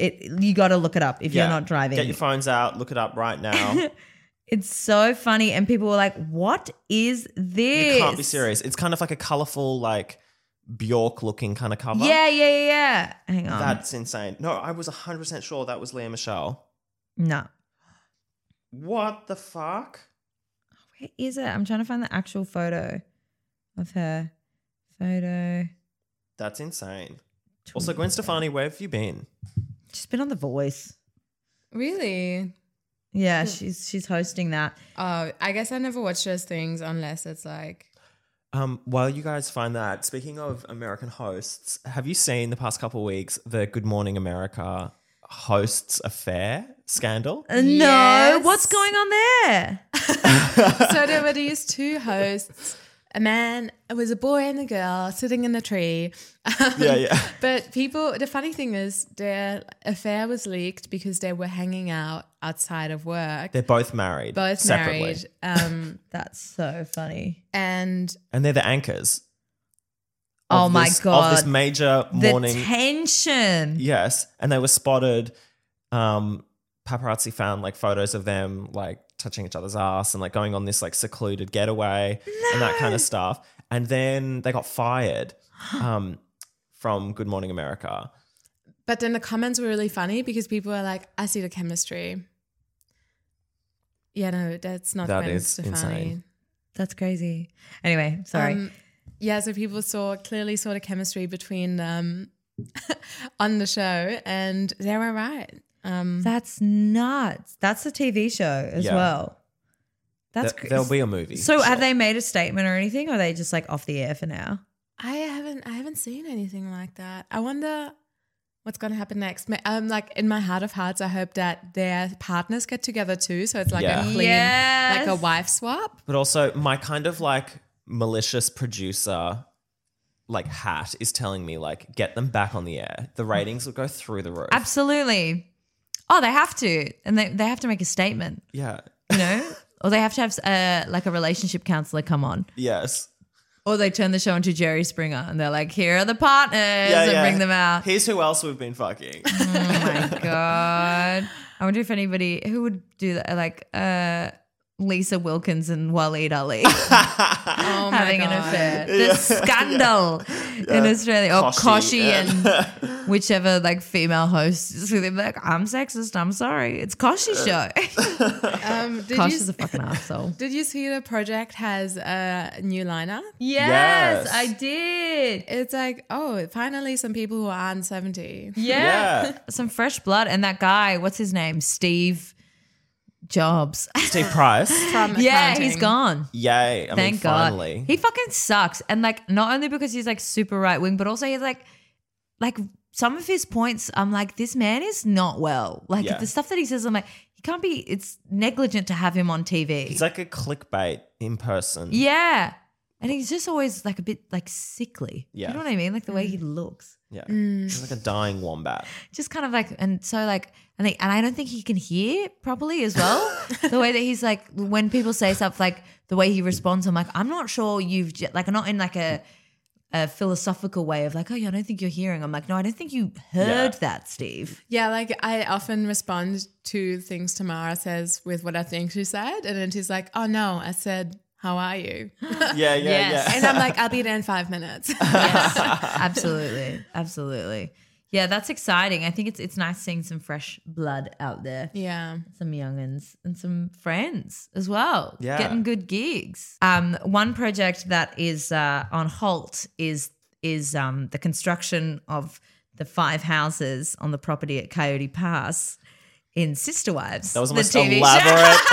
[SPEAKER 2] It, you got to look it up if
[SPEAKER 1] Yeah.
[SPEAKER 2] you're not driving.
[SPEAKER 1] Get your phones out. Look it up right now. (laughs)
[SPEAKER 2] it's so funny, and people were like, "What is this?"
[SPEAKER 1] you can't be serious. It's kind of like a colorful, like Bjork looking kind of cover.
[SPEAKER 2] Yeah, yeah, yeah, yeah. Hang on.
[SPEAKER 1] That's insane. No, I was 100% sure that was Lea Michele.
[SPEAKER 2] no.
[SPEAKER 1] What the fuck?
[SPEAKER 2] Where is it? I'm trying to find the actual photo of her. Photo.
[SPEAKER 1] That's insane. Also, Gwen Stefani, where have you been?
[SPEAKER 2] She's been on The Voice.
[SPEAKER 6] Really?
[SPEAKER 2] Yeah, she's she's hosting that.
[SPEAKER 6] Oh, I guess I never watch those things unless it's like
[SPEAKER 1] Um, while you guys find that, speaking of American hosts, have you seen the past couple of weeks the Good Morning America hosts affair scandal?
[SPEAKER 2] Uh, No,
[SPEAKER 6] Yes.
[SPEAKER 2] what's going on there? (laughs)
[SPEAKER 6] so there were these two hosts. A man, it was a boy and a girl sitting in a tree. Um,
[SPEAKER 1] Yeah, yeah. (laughs)
[SPEAKER 6] But people, the funny thing is, their affair was leaked because they were hanging out outside of work,
[SPEAKER 1] They're both married,
[SPEAKER 6] both
[SPEAKER 1] separately,
[SPEAKER 6] married, um, (laughs)
[SPEAKER 2] That's so funny.
[SPEAKER 6] and
[SPEAKER 1] and they're the anchors.
[SPEAKER 2] Oh
[SPEAKER 1] of
[SPEAKER 2] my
[SPEAKER 1] this-
[SPEAKER 2] God.
[SPEAKER 1] Of this major
[SPEAKER 2] The
[SPEAKER 1] morning,
[SPEAKER 2] tension.
[SPEAKER 1] yes, and they were spotted. Um, paparazzi found like photos of them like touching each other's ass and like going on this like secluded getaway and that kind of stuff. And then they got fired um, from Good Morning America.
[SPEAKER 6] but then the comments were really funny because people were like, "I see the chemistry." Yeah, no, that's not
[SPEAKER 1] That
[SPEAKER 6] Gwen
[SPEAKER 1] is
[SPEAKER 6] Stefani.
[SPEAKER 1] insane.
[SPEAKER 2] That's crazy. Anyway, sorry.
[SPEAKER 6] Um, yeah, so people saw clearly saw the chemistry between them (laughs) on the show, and they were right. Um,
[SPEAKER 2] That's nuts. That's a TV show as
[SPEAKER 1] Yeah.
[SPEAKER 2] well. That's
[SPEAKER 1] Th-
[SPEAKER 2] crazy.
[SPEAKER 1] there'll be a movie.
[SPEAKER 2] So
[SPEAKER 1] sure.
[SPEAKER 2] have they made a statement or anything, or are they just like off the air for now?
[SPEAKER 6] I haven't I haven't seen anything like that. I wonder what's going to happen next. Ma- Um, like in my heart of hearts, I hope that their partners get together too, so it's like
[SPEAKER 1] Yeah.
[SPEAKER 6] a clean,
[SPEAKER 2] Yes.
[SPEAKER 6] like a wife swap.
[SPEAKER 1] But also, my kind of like malicious producer like hat is telling me like get them back on the air. The ratings will go through the roof.
[SPEAKER 2] Absolutely. Oh, they have to, and they they have to make a statement,
[SPEAKER 1] Yeah.
[SPEAKER 2] you know, or they have to have uh, like a relationship counselor come on,
[SPEAKER 1] Yes.
[SPEAKER 2] or they turn the show into Jerry Springer, and they're like, "Here are the partners," and bring them out.
[SPEAKER 1] Here's who else we've been fucking. (laughs)
[SPEAKER 2] Oh my god! I wonder if anybody who would do that, like uh, Lisa Wilkins and Waleed Aly (laughs)
[SPEAKER 6] Oh my
[SPEAKER 2] having an affair. The scandal in Australia, or
[SPEAKER 1] Kochie,
[SPEAKER 2] Kochie
[SPEAKER 1] yeah.
[SPEAKER 2] and (laughs) whichever like female host is with him. Like, I'm sexist. I'm sorry. It's Kochie's show. (laughs)
[SPEAKER 6] Um, did
[SPEAKER 2] Kosh
[SPEAKER 6] you
[SPEAKER 2] is a fucking asshole.
[SPEAKER 6] did you see the project has a new lineup?
[SPEAKER 2] Yes,
[SPEAKER 1] Yes.
[SPEAKER 2] I did.
[SPEAKER 6] It's like oh, finally some people who aren't seventy.
[SPEAKER 2] Yeah.
[SPEAKER 1] Yeah.
[SPEAKER 2] some fresh blood. And that guy, what's his name? Steve jobs.
[SPEAKER 1] Steve Price. (laughs)
[SPEAKER 6] From
[SPEAKER 2] yeah,
[SPEAKER 6] accounting.
[SPEAKER 2] he's gone.
[SPEAKER 1] Yay. I
[SPEAKER 2] Thank
[SPEAKER 1] mean,
[SPEAKER 2] God.
[SPEAKER 1] finally.
[SPEAKER 2] He fucking sucks. And like not only because he's like super right wing, but also he's like like some of his points, I'm like, this man is not well. Like
[SPEAKER 1] Yeah.
[SPEAKER 2] the stuff that he says, I'm like, he can't be it's negligent to have him on TV.
[SPEAKER 1] He's like a clickbait in person.
[SPEAKER 2] yeah. And he's just always like a bit like sickly.
[SPEAKER 1] Yeah.
[SPEAKER 2] You know what I mean? Like the way he looks.
[SPEAKER 1] Yeah.
[SPEAKER 2] Mm.
[SPEAKER 1] He's like a dying wombat.
[SPEAKER 2] just kind of like and so like and they, and I don't think he can hear properly as well. (laughs) the way that he's like when people say stuff like the way he responds, I'm like I'm not sure you've j- like not in like a a philosophical way of like oh yeah I don't think you're hearing. I'm like no I don't think you heard
[SPEAKER 1] Yeah.
[SPEAKER 2] that Steve.
[SPEAKER 6] Yeah, like I often respond to things Tamara says with what I think she said, and then she's like, "Oh no, I said, how are you?" (laughs)
[SPEAKER 1] Yeah, yeah,
[SPEAKER 2] Yes.
[SPEAKER 1] yeah.
[SPEAKER 6] And I'm like, "I'll be there in five minutes." (laughs)
[SPEAKER 2] Yes, absolutely, absolutely. Yeah, that's exciting. I think it's it's nice seeing some fresh blood out there.
[SPEAKER 6] yeah,
[SPEAKER 2] some youngins and some friends as well.
[SPEAKER 1] Yeah.
[SPEAKER 2] Getting good gigs. Um, one project that is uh, on halt is is um, the construction of the five houses on the property at Coyote Pass in Sister Wives.
[SPEAKER 1] That was the
[SPEAKER 2] the
[SPEAKER 1] most
[SPEAKER 2] TV
[SPEAKER 1] elaborate (laughs)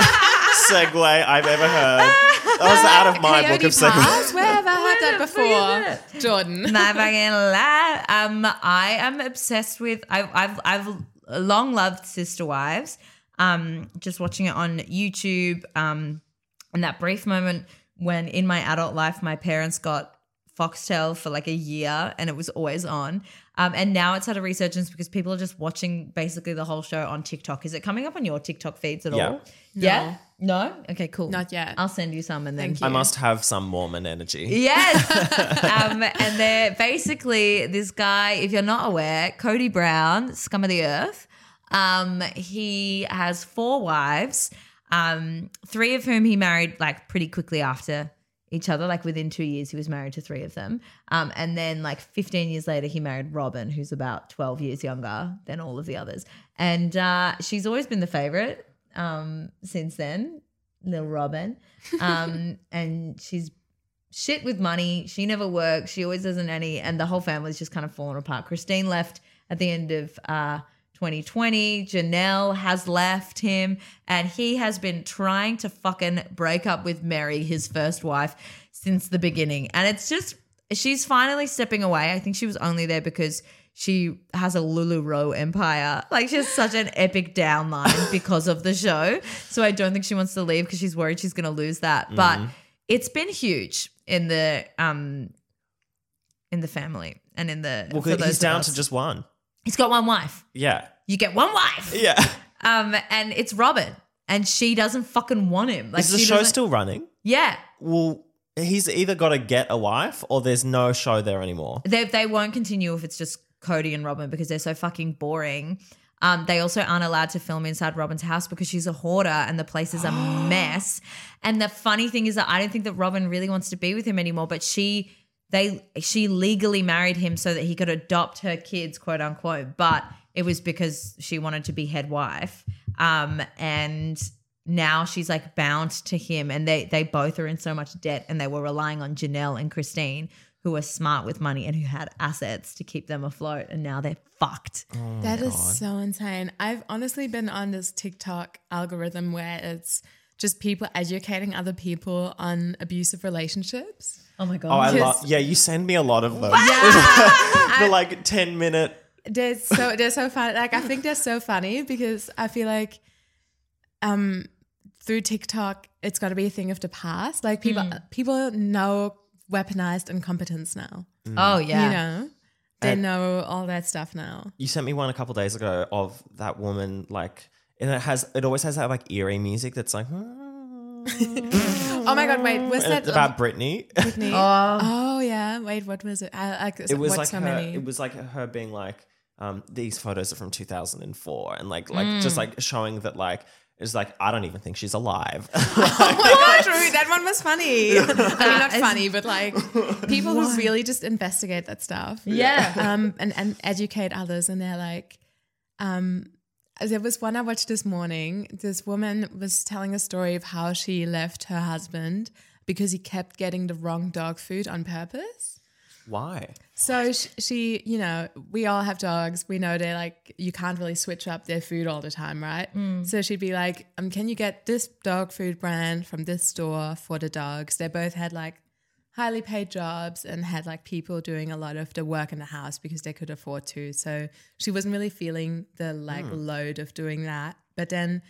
[SPEAKER 1] segue I've ever heard. That was out of my book
[SPEAKER 6] Coyote
[SPEAKER 1] of segues.
[SPEAKER 6] Pass? Where have I heard that
[SPEAKER 2] Where the fuck
[SPEAKER 6] before? Jordan. (laughs)
[SPEAKER 2] Not fucking lie. Um, I am obsessed with. I've I've I've long loved Sister Wives. Um, just watching it on YouTube. Um, and that brief moment when in my adult life my parents got Foxtel for like a year and it was always on. Um, and now it's had a resurgence because people are just watching basically the whole show on TikTok. Is it coming up on your TikTok feeds at
[SPEAKER 1] Yeah.
[SPEAKER 2] all? Yeah. No. Okay. Cool.
[SPEAKER 6] Not yet.
[SPEAKER 2] I'll send you some and then
[SPEAKER 6] Thank
[SPEAKER 1] I must have some Mormon energy.
[SPEAKER 2] Yes. (laughs) um, and they're basically this guy, if you're not aware, Kody Brown, scum of the earth. Um, he has four wives, um, three of whom he married like pretty quickly after each other. Like within two years, he was married to three of them. Um, and then like 15 years later, he married Robyn, who's about 12 years younger than all of the others. And uh, she's always been the favorite um, since then, little Robyn. Um, (laughs) and she's shit with money. She never works. She always doesn't any. and the whole family's just kind of fallen apart. Christine left at the end of uh, 2020. Janelle has left him, and he has been trying to fucking break up with Meri, his first wife, since the beginning. And it's just she's finally stepping away. I think she was only there because she has a Lululemon empire. Like she has such an epic downline (laughs) because of the show. So I don't think she wants to leave because she's worried she's going to lose that. But it's been huge in the um in the family and in the
[SPEAKER 1] Well,
[SPEAKER 2] for
[SPEAKER 1] he's down
[SPEAKER 2] us.
[SPEAKER 1] to just one.
[SPEAKER 2] He's got one wife.
[SPEAKER 1] Yeah.
[SPEAKER 2] You get one wife.
[SPEAKER 1] Yeah.
[SPEAKER 2] Um and it's Robyn and she doesn't fucking want him. Like
[SPEAKER 1] Is the
[SPEAKER 2] she
[SPEAKER 1] show
[SPEAKER 2] doesn't-
[SPEAKER 1] still running?
[SPEAKER 2] Yeah.
[SPEAKER 1] Well, he's either got to get a wife or there's no show there anymore.
[SPEAKER 2] They they won't continue if it's just Kody and Robyn because they're so fucking boring. Um, they also aren't allowed to film inside Robyn's house because she's a hoarder and the place is a (gasps) mess. And the funny thing is that I don't think that Robyn really wants to be with him anymore, but she they she legally married him so that he could adopt her kids, quote unquote. But it was because she wanted to be head wife. Um, and now she's like bound to him and they they both are in so much debt and they were relying on Janelle and Christine who were smart with money and who had assets to keep them afloat and now they're fucked.
[SPEAKER 6] That is so insane. I've honestly been on this TikTok algorithm where it's just people educating other people on abusive relationships.
[SPEAKER 2] Oh my god!
[SPEAKER 1] Oh,
[SPEAKER 2] god.
[SPEAKER 1] I
[SPEAKER 6] Because-
[SPEAKER 1] love. Yeah, you send me a lot of them. (laughs) the like ten minute.
[SPEAKER 6] They're so they're so funny. Like I think they're so funny because I feel like um through TikTok it's got to be a thing of the past. Like people mm. people know weaponized incompetence now. Mm.
[SPEAKER 2] oh yeah.
[SPEAKER 6] You know, they
[SPEAKER 1] And-
[SPEAKER 6] know all that stuff now.
[SPEAKER 1] You sent me one a couple days ago of that woman like, and it has it always has that like eerie music that's like. Hmm.
[SPEAKER 6] Oh my god! Wait, was
[SPEAKER 1] and
[SPEAKER 6] that
[SPEAKER 1] it's about Britney.
[SPEAKER 6] Britney?
[SPEAKER 2] Oh.
[SPEAKER 6] Oh yeah. Wait, what was it? I like
[SPEAKER 1] it was like
[SPEAKER 6] so
[SPEAKER 1] her,
[SPEAKER 6] many.
[SPEAKER 1] it was like her being like um these photos are from 2004 and like like just like showing that like it's like I don't even think she's alive. (laughs)
[SPEAKER 6] Oh my (laughs) god, true. That one was funny. (laughs) I mean, not funny, but like people who really just investigate that stuff.
[SPEAKER 2] Yeah.
[SPEAKER 6] Um, and, and educate others. And they're like, um, there was one I watched this morning. This woman was telling a story of how she left her husband because he kept getting the wrong dog food on purpose.
[SPEAKER 1] Why?
[SPEAKER 6] So she, she, you know, we all have dogs. We know they're like, you can't really switch up their food all the time, right? So she'd be like, um, can you get this dog food brand from this store for the dogs? They both had like highly paid jobs and had like people doing a lot of the work in the house because they could afford to. So she wasn't really feeling the like hmm. load of doing that. But then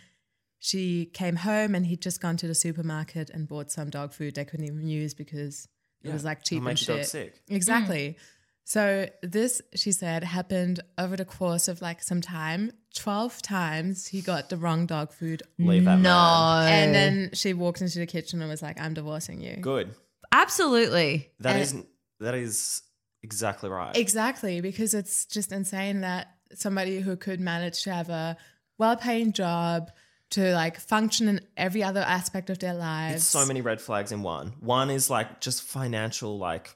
[SPEAKER 6] she came home and he'd just gone to the supermarket and bought some dog food they couldn't even use because it was like cheap and
[SPEAKER 1] make your dog
[SPEAKER 6] shit.
[SPEAKER 1] sick.
[SPEAKER 6] Exactly. So this, she said, happened over the course of like some time. Twelve times he got the wrong dog food,
[SPEAKER 1] Leave that
[SPEAKER 2] no.
[SPEAKER 1] man.
[SPEAKER 6] and then she walked into the kitchen and was like, "I'm divorcing you."
[SPEAKER 1] Good.
[SPEAKER 2] Absolutely.
[SPEAKER 1] That is that is exactly right.
[SPEAKER 6] Exactly, because it's just insane that somebody who could manage to have a well-paying job to like function in every other aspect of their lives.
[SPEAKER 1] It's so many red flags in one. One is like just financial, like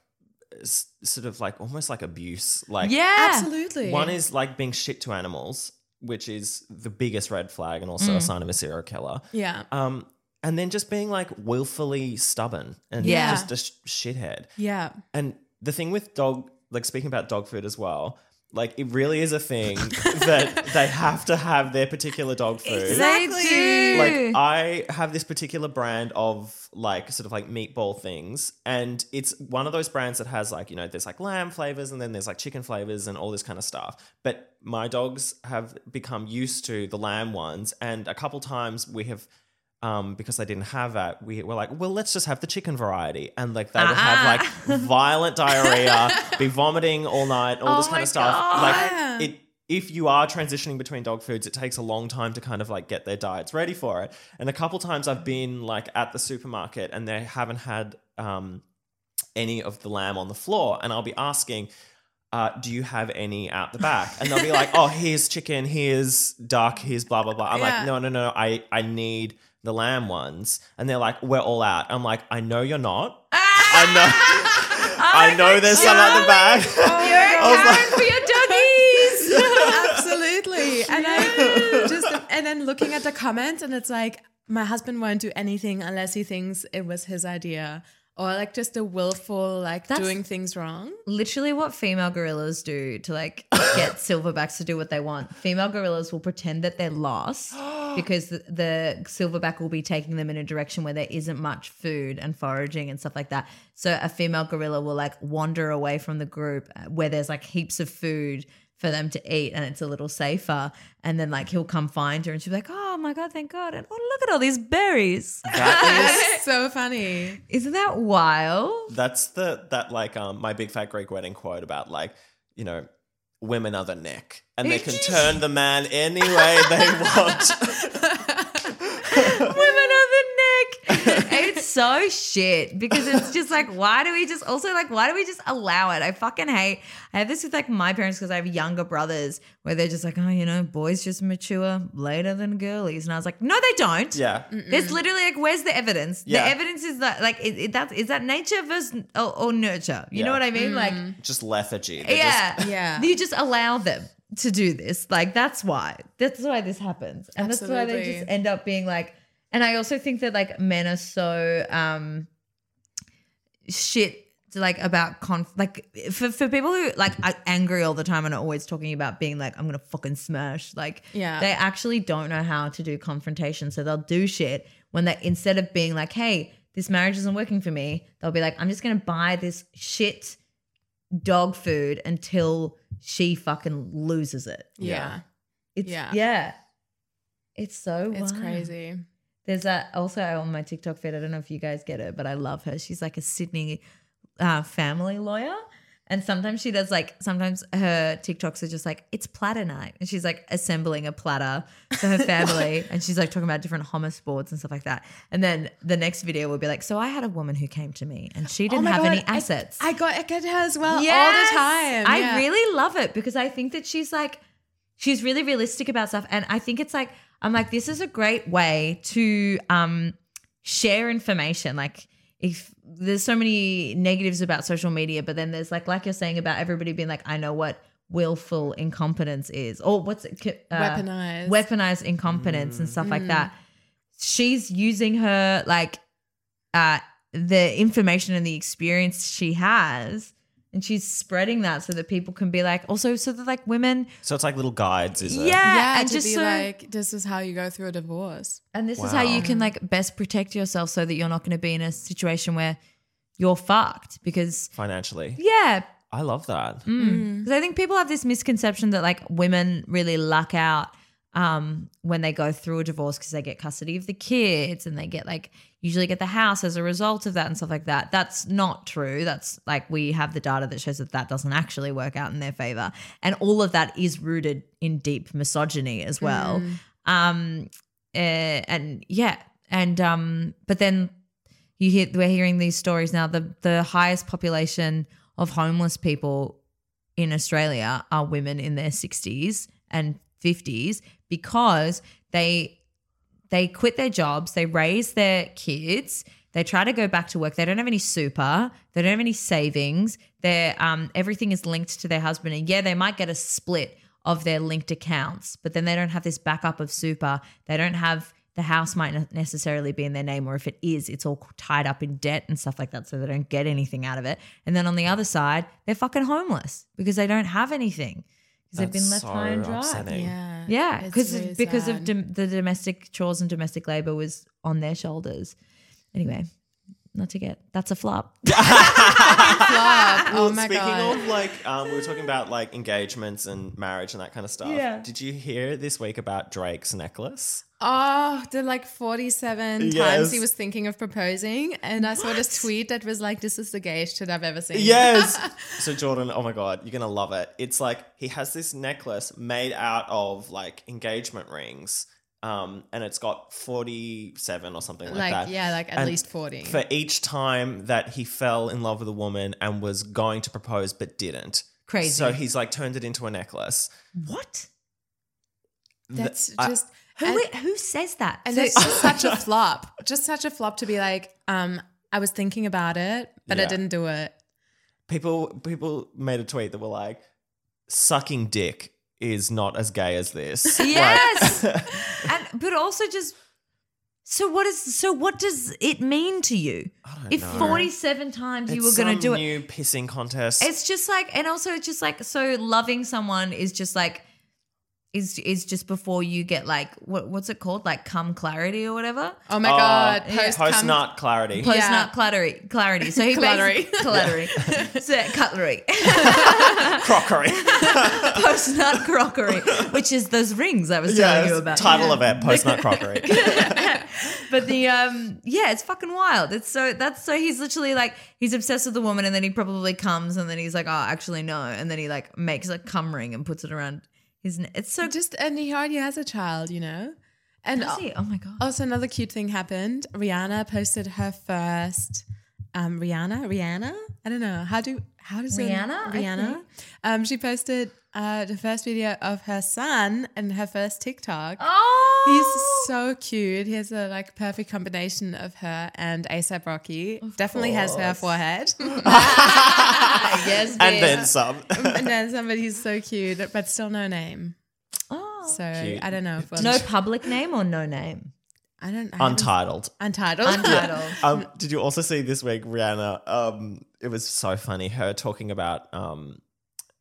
[SPEAKER 1] s- sort of like almost like abuse. Like
[SPEAKER 2] Yeah.
[SPEAKER 6] Absolutely.
[SPEAKER 1] One is like being shit to animals, which is the biggest red flag and also a sign of a serial killer.
[SPEAKER 6] yeah,
[SPEAKER 1] Um, and then just being like willfully stubborn and
[SPEAKER 2] Yeah.
[SPEAKER 1] just a sh- shithead.
[SPEAKER 6] yeah.
[SPEAKER 1] And the thing with dog, like speaking about dog food as well, like it really is a thing (laughs) that they have to have their particular dog food.
[SPEAKER 2] Exactly. do.
[SPEAKER 1] Like I have this particular brand of like sort of like meatball things, and it's one of those brands that has like you know there's like lamb flavors and then there's like chicken flavors and all this kind of stuff. But my dogs have become used to the lamb ones, and a couple times we have. Um, because they didn't have that, we were like, well, let's just have the chicken variety, and like they would have like violent diarrhea, (laughs) be vomiting all night, all this
[SPEAKER 2] Oh
[SPEAKER 1] kind of stuff.
[SPEAKER 2] God.
[SPEAKER 1] Like it, if you are transitioning between dog foods, it takes a long time to kind of like get their diets ready for it. And a couple times I've been like at the supermarket and they haven't had um, any of the lamb on the floor, and I'll be asking. Uh, do you have any out the back? And they'll be like, (laughs) "Oh, here's chicken, here's duck, here's blah blah blah." I'm
[SPEAKER 6] Yeah.
[SPEAKER 1] like, "No, no, no, I I need the lamb ones." And they're like, "We're all out." I'm like, "I know you're not. Ah! I know, (laughs) I know oh there's some at the back." (laughs)
[SPEAKER 2] You're a Karen for your doggies. (laughs)
[SPEAKER 6] Absolutely. And I just and then looking at the comments and it's like my husband won't do anything unless he thinks it was his idea. Or like just a willful like
[SPEAKER 2] That's-
[SPEAKER 6] doing things wrong.
[SPEAKER 2] Literally, what female gorillas do to like get silverbacks to do what they want. Female gorillas will pretend that they're lost (gasps) (gasps) (gasps) (gasps) because the, the silverback will be taking them in a direction where there isn't much food and foraging and stuff like that. So a female gorilla will like wander away from the group uh, where there's like heaps of food for them to eat and it's a little safer. And then like he'll come find her and she'll be like, "Oh my god, thank God!" And oh look at all these berries.
[SPEAKER 1] That (laughs)
[SPEAKER 6] so funny.
[SPEAKER 2] Isn't that wild?
[SPEAKER 1] that's the that like um my big fat Greek wedding quote about like you know women are the neck and they can turn the man any way they want. (laughs)
[SPEAKER 2] women on the neck. it's so shit because it's just like, (laughs) why do we just also like, why do we just allow it? I fucking hate. I have this with like my parents because I have younger brothers where they're just like, oh, you know, boys just mature later than girlies, and I was like, no, they don't.
[SPEAKER 1] yeah.
[SPEAKER 2] There's literally like, where's the evidence?
[SPEAKER 1] Yeah.
[SPEAKER 2] The evidence is that like, is, is that is that nature versus or, or nurture? You know what I mean? Like, mm.
[SPEAKER 1] Just lethargy. They're
[SPEAKER 2] yeah,
[SPEAKER 1] just- (laughs)
[SPEAKER 6] Yeah.
[SPEAKER 2] You just allow them to do this. Like that's why. That's why this happens, and that's why they just end up being like. And I also think that like men are so um shit like about conf like for, for people who like are angry all the time and are always talking about being like I'm gonna fucking smash like
[SPEAKER 6] Yeah.
[SPEAKER 2] they actually don't know how to do confrontation so they'll do shit when they instead of being like hey this marriage isn't working for me they'll be like I'm just gonna buy this shit dog food until she fucking loses it
[SPEAKER 6] Yeah.
[SPEAKER 2] it's
[SPEAKER 6] Yeah.
[SPEAKER 2] yeah it's so
[SPEAKER 6] It's
[SPEAKER 2] wild.
[SPEAKER 6] crazy.
[SPEAKER 2] There's that also on my TikTok feed. I don't know if you guys get it, but I love her. She's like a Sydney uh, family lawyer. And sometimes she does like, sometimes her TikToks are just like, it's platter night. And she's like assembling a platter for her family. (laughs) and she's like talking about different hummus boards and stuff like that. And then the next video will be like, so I had a woman who came to me and she didn't
[SPEAKER 6] Oh
[SPEAKER 2] have
[SPEAKER 6] God,
[SPEAKER 2] any
[SPEAKER 6] I-
[SPEAKER 2] assets.
[SPEAKER 6] I, got I get her as well
[SPEAKER 2] Yes!
[SPEAKER 6] all the time.
[SPEAKER 2] I
[SPEAKER 6] Yeah.
[SPEAKER 2] really love it because I think that she's like, she's really realistic about stuff. And I think it's like, I'm like, this is a great way to um, share information. Like, if there's so many negatives about social media, but then there's like, like you're saying about everybody being like, I know what willful incompetence is, or what's it? Uh,
[SPEAKER 6] Weaponized.
[SPEAKER 2] weaponized incompetence and stuff like that. She's using her like uh the information and the experience she has And she's spreading that so that people can be like, also so that like women,
[SPEAKER 1] So it's like little guides, is it?
[SPEAKER 2] yeah,
[SPEAKER 6] yeah,
[SPEAKER 2] and
[SPEAKER 6] to
[SPEAKER 2] just
[SPEAKER 6] be
[SPEAKER 2] so,
[SPEAKER 6] like, this is how you go through a divorce.
[SPEAKER 2] and this is how you can like best protect yourself so that you're not going to be in a situation where you're fucked because
[SPEAKER 1] Financially.
[SPEAKER 2] yeah,
[SPEAKER 1] I love that.
[SPEAKER 2] Because I think people have this misconception that like women really luck out um, when they go through a divorce because they get custody of the kids and they get like usually get the house as a result of that and stuff like that. That's not true. That's like we have the data that shows that that doesn't actually work out in their favor, and all of that is rooted in deep misogyny as well. Um, eh, and yeah, and um, but then you hear we're hearing these stories now. The the highest population of homeless people in Australia are women in their 60s and 50s because they they quit their jobs, they raise their kids, they try to go back to work. They don't have any super, they don't have any savings. Their um everything is linked to their husband and yeah, they might get a split of their linked accounts, but then they don't have this backup of super. They don't have the house might not necessarily be in their name, or if it is, it's all tied up in debt and stuff like that, so they don't get anything out of it. And then on the other side, they're fucking homeless because they don't have anything because they've been
[SPEAKER 1] That's
[SPEAKER 2] left high and dry.
[SPEAKER 1] upsetting.
[SPEAKER 6] Yeah.
[SPEAKER 2] Yeah, because
[SPEAKER 6] really
[SPEAKER 2] because of dom- the domestic chores and domestic labor was on their shoulders. Anyway, not to get that's a flop. (laughs)
[SPEAKER 6] Flop. (laughs) Oh my
[SPEAKER 1] Speaking
[SPEAKER 6] god.
[SPEAKER 1] of like, um, we were talking about like engagements and marriage and that kind of stuff.
[SPEAKER 2] Yeah.
[SPEAKER 1] Did you hear this week about Drake's necklace?
[SPEAKER 6] Oh, the like 47
[SPEAKER 1] Yes.
[SPEAKER 6] times he was thinking of proposing. And I saw this tweet that was like, this is the gayest shit I've ever seen.
[SPEAKER 1] Yes. (laughs) so Jordan, oh my god, you're gonna love it. It's like he has this necklace made out of like engagement rings. Um, and it's got 47 or something like,
[SPEAKER 6] Like,
[SPEAKER 1] that.
[SPEAKER 6] yeah, like at
[SPEAKER 1] And
[SPEAKER 6] least 40.
[SPEAKER 1] For each time that he fell in love with a woman and was going to propose but didn't.
[SPEAKER 2] Crazy.
[SPEAKER 1] So he's like turned it into a necklace.
[SPEAKER 2] What?
[SPEAKER 6] That's
[SPEAKER 1] I-
[SPEAKER 6] just.
[SPEAKER 2] Who
[SPEAKER 6] and,
[SPEAKER 2] who says that?
[SPEAKER 6] and
[SPEAKER 2] So-
[SPEAKER 6] it's (laughs) just such a flop. Just such a flop to be like, um, I was thinking about it, but I didn't do it.
[SPEAKER 1] people people made a tweet that were like sucking dick is not as gay as this (laughs)
[SPEAKER 2] Yes.
[SPEAKER 1] Like- (laughs)
[SPEAKER 2] and but also just so what is so what does it mean to you?
[SPEAKER 1] don't
[SPEAKER 2] If
[SPEAKER 1] know.
[SPEAKER 2] 47 times you were going to do it.
[SPEAKER 1] new pissing contest
[SPEAKER 2] It's just like, and also it's just like, so loving someone is just like, is is just before you get like what what's it called? Like cum clarity or whatever?
[SPEAKER 6] Oh my
[SPEAKER 1] Oh,
[SPEAKER 6] god.
[SPEAKER 1] yeah.
[SPEAKER 6] Post,
[SPEAKER 1] post
[SPEAKER 6] cum-
[SPEAKER 1] nut clarity.
[SPEAKER 2] Post
[SPEAKER 6] Yeah.
[SPEAKER 2] nut clarity clarity. So he
[SPEAKER 6] Cluttery.
[SPEAKER 2] basically cutlery (laughs) so cutlery. (laughs)
[SPEAKER 1] Crockery. (laughs)
[SPEAKER 2] Post nut crockery which is those rings I was telling you about.
[SPEAKER 1] title of it post nut crockery.
[SPEAKER 2] But the um yeah it's fucking wild. It's so that's so he's literally like he's obsessed with the woman and then he probably comes and then he's like oh actually no. And then he like makes a cum ring and puts it around his it? it's so
[SPEAKER 6] Just, and he already has a child, you know? And
[SPEAKER 2] does he? oh my god
[SPEAKER 6] Also, another cute thing happened. Rihanna posted her first. Um, Rihanna, Rihanna. I don't know how do how does
[SPEAKER 2] Rihanna, I
[SPEAKER 6] Rihanna. Um, she posted uh the first video of her son and her first TikTok.
[SPEAKER 2] oh
[SPEAKER 6] He's so cute. He has a like perfect combination of her and ASAP Rocky. Definitely has her forehead. (laughs)
[SPEAKER 2] yes
[SPEAKER 1] and
[SPEAKER 2] bitch.
[SPEAKER 1] then some (laughs)
[SPEAKER 6] and then somebody's so cute, but still no name.
[SPEAKER 2] oh.
[SPEAKER 6] So
[SPEAKER 1] Cute.
[SPEAKER 6] I don't know if we'll
[SPEAKER 2] no public name or no name
[SPEAKER 6] I don't I
[SPEAKER 1] untitled
[SPEAKER 6] untitled.
[SPEAKER 2] untitled
[SPEAKER 1] um, did you also see this week Rihanna? Um, it was so funny. Her talking about um,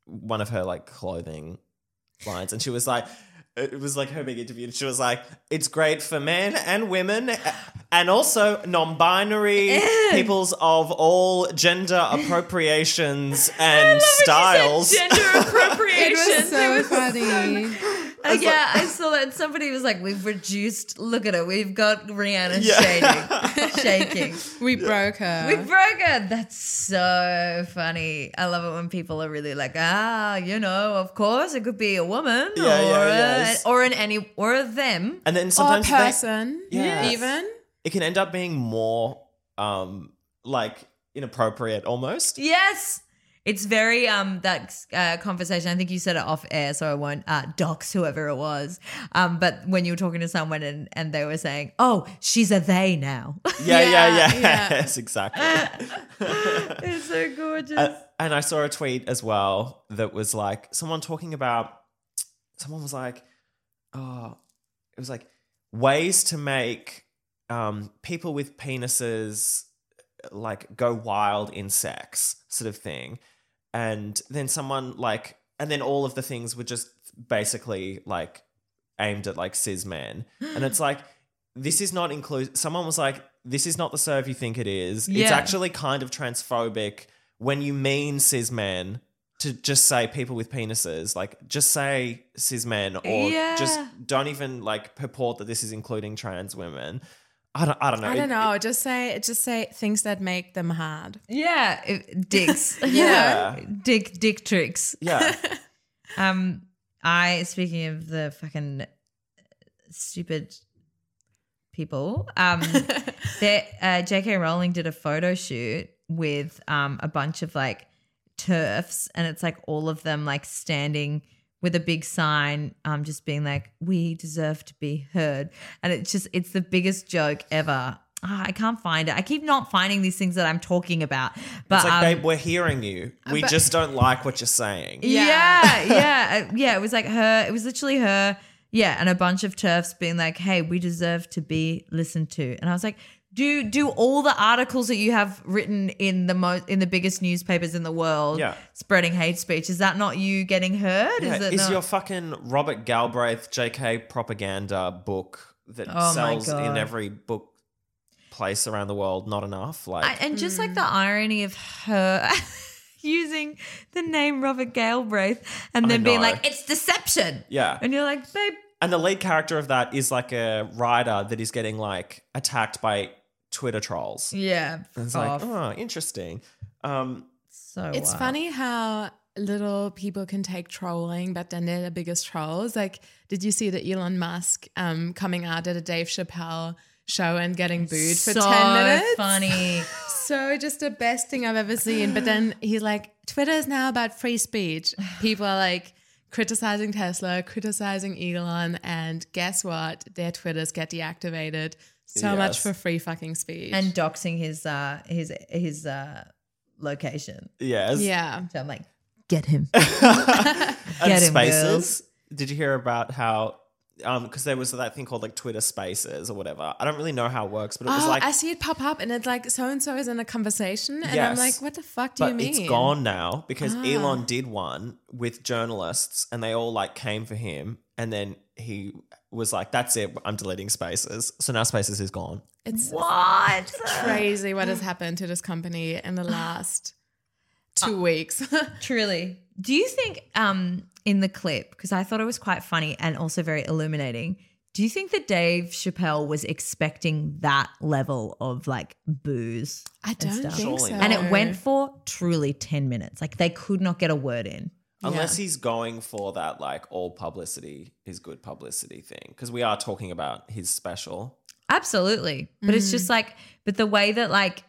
[SPEAKER 1] one of her like clothing lines, and she was like, it was like her big interview. And she was like, "It's great for men and women, and also non-binary peoples of all gender (laughs) appropriations and styles."
[SPEAKER 2] gender (laughs) appropriations.
[SPEAKER 6] it
[SPEAKER 2] appropriation
[SPEAKER 6] was so funny.
[SPEAKER 2] Uh, yeah, I saw that. Somebody was like, "We've reduced. Look at it. We've got Rihanna
[SPEAKER 1] Yeah.
[SPEAKER 2] shading, (laughs) shaking.
[SPEAKER 6] We broke her.
[SPEAKER 2] We broke her. That's so funny. I love it when people are really like, ah, you know, of course, it could be a woman
[SPEAKER 1] Yeah,
[SPEAKER 2] or
[SPEAKER 1] yeah,
[SPEAKER 2] a,
[SPEAKER 1] yes.
[SPEAKER 2] or an any or a them.
[SPEAKER 1] And then
[SPEAKER 6] or a
[SPEAKER 1] sometimes they-
[SPEAKER 6] person.
[SPEAKER 1] Yes.
[SPEAKER 6] Even.
[SPEAKER 1] it can end up being more um, like inappropriate almost.
[SPEAKER 2] Yes. It's very um that uh, conversation. I think you said it off air, so I won't uh, dox whoever it was. Um, but when you were talking to someone and and they were saying, "Oh, she's a they now,"
[SPEAKER 1] Yeah, yeah, (laughs)
[SPEAKER 6] Yeah,
[SPEAKER 1] yeah.
[SPEAKER 6] yeah. (laughs)
[SPEAKER 1] yes, exactly. (laughs)
[SPEAKER 2] it's so gorgeous.
[SPEAKER 1] Uh, and I saw a tweet as well that was like someone talking about someone was like, oh, it was like ways to make um, people with penises like go wild in sex, sort of thing. And then someone like, and then all of the things were just basically like aimed at like cis men, (gasps) and it's like this is not include. Someone was like, this is not the serve you think it is. It's actually kind of transphobic when you mean cis men. To just say people with penises, like just say cis men, or
[SPEAKER 2] Yeah.
[SPEAKER 1] just don't even like purport that this is including trans women. I don't, I don't know.
[SPEAKER 6] I don't know. just say just say things that make them hard.
[SPEAKER 2] Yeah, it- dicks. (laughs)
[SPEAKER 1] Yeah.
[SPEAKER 2] dick dick tricks.
[SPEAKER 1] yeah. (laughs)
[SPEAKER 2] Um, I speaking of the fucking stupid people, um, (laughs) there, uh, J.K. Rowling did a photo shoot with um a bunch of like turfs, and it's like all of them like standing with a big sign, um, just being like, "We deserve to be heard," and it's just it's the biggest joke ever. Ah, I can't find it. I keep not finding these things that I'm talking about. But
[SPEAKER 1] It's like,
[SPEAKER 2] um,
[SPEAKER 1] babe, we're hearing you. We
[SPEAKER 6] but-
[SPEAKER 1] just don't like what you're saying.
[SPEAKER 6] Yeah.
[SPEAKER 2] yeah, yeah, uh, yeah. It was like her. It was literally her. Yeah, and a bunch of turfs being like, "Hey, we deserve to be listened to." And I was like, "Do do all the articles that you have written in the most in the biggest newspapers in the world,
[SPEAKER 1] Yeah.
[SPEAKER 2] spreading hate speech? Is that not you getting heard?
[SPEAKER 1] Yeah,
[SPEAKER 2] is it
[SPEAKER 1] is
[SPEAKER 2] not-
[SPEAKER 1] your fucking Robert Galbraith JK propaganda book that
[SPEAKER 2] Oh
[SPEAKER 1] sells in every book place around the world not enough? Like,
[SPEAKER 2] I- and just like the hmm. irony of her (laughs) using the name Robert Galbraith and then being like, "It's deception."
[SPEAKER 1] yeah.
[SPEAKER 2] And you're like, "Babe,
[SPEAKER 1] And the lead character of that is like a writer that is getting like attacked by Twitter trolls.
[SPEAKER 2] yeah."
[SPEAKER 1] And it's
[SPEAKER 2] off.
[SPEAKER 1] like, oh, interesting. Um,
[SPEAKER 2] so
[SPEAKER 6] It's
[SPEAKER 2] wild.
[SPEAKER 6] funny how little people can take trolling, but then they're the biggest trolls. Like, did you see that Elon Musk um, coming out at a Dave Chappelle show and getting booed for
[SPEAKER 2] so
[SPEAKER 6] 10 minutes?
[SPEAKER 2] funny. (laughs)
[SPEAKER 6] So just the best thing I've ever seen. But then he's like, Twitter is now about free speech. People are like criticizing Tesla, criticizing Elon, and guess what? Their Twitters get deactivated. So much for free fucking speech.
[SPEAKER 2] and doxing his uh his his uh location.
[SPEAKER 1] yes.
[SPEAKER 6] yeah.
[SPEAKER 2] So I'm like, get him. (laughs)
[SPEAKER 1] and
[SPEAKER 2] him,
[SPEAKER 1] spaces. Did you hear about how? Um, because there was that thing called like Twitter Spaces or whatever. I don't really know how it works, but it was
[SPEAKER 6] oh,
[SPEAKER 1] like,
[SPEAKER 6] I see it pop up and it's like so and so is in a conversation. And I'm like, what the fuck do
[SPEAKER 1] but
[SPEAKER 6] you mean?
[SPEAKER 1] it's gone now because
[SPEAKER 6] Ah.
[SPEAKER 1] Elon did one with journalists, and they all like came for him, and then he was like, "That's it, I'm deleting Spaces." So now Spaces is gone.
[SPEAKER 6] It's
[SPEAKER 2] what?
[SPEAKER 6] crazy what has happened to this company in the last two weeks. (laughs)
[SPEAKER 2] Truly. Do you think um in the clip, because I thought it was quite funny and also very illuminating, do you think that Dave Chappelle was expecting that level of like booze?
[SPEAKER 6] I don't
[SPEAKER 2] stuff?
[SPEAKER 6] think so.
[SPEAKER 2] And it went for truly 10 minutes. Like they could not get a word in.
[SPEAKER 1] Unless he's going for that, like all publicity is good publicity thing, because we are talking about his special.
[SPEAKER 2] Absolutely. But it's
[SPEAKER 6] Mm.
[SPEAKER 2] just like, but the way that like,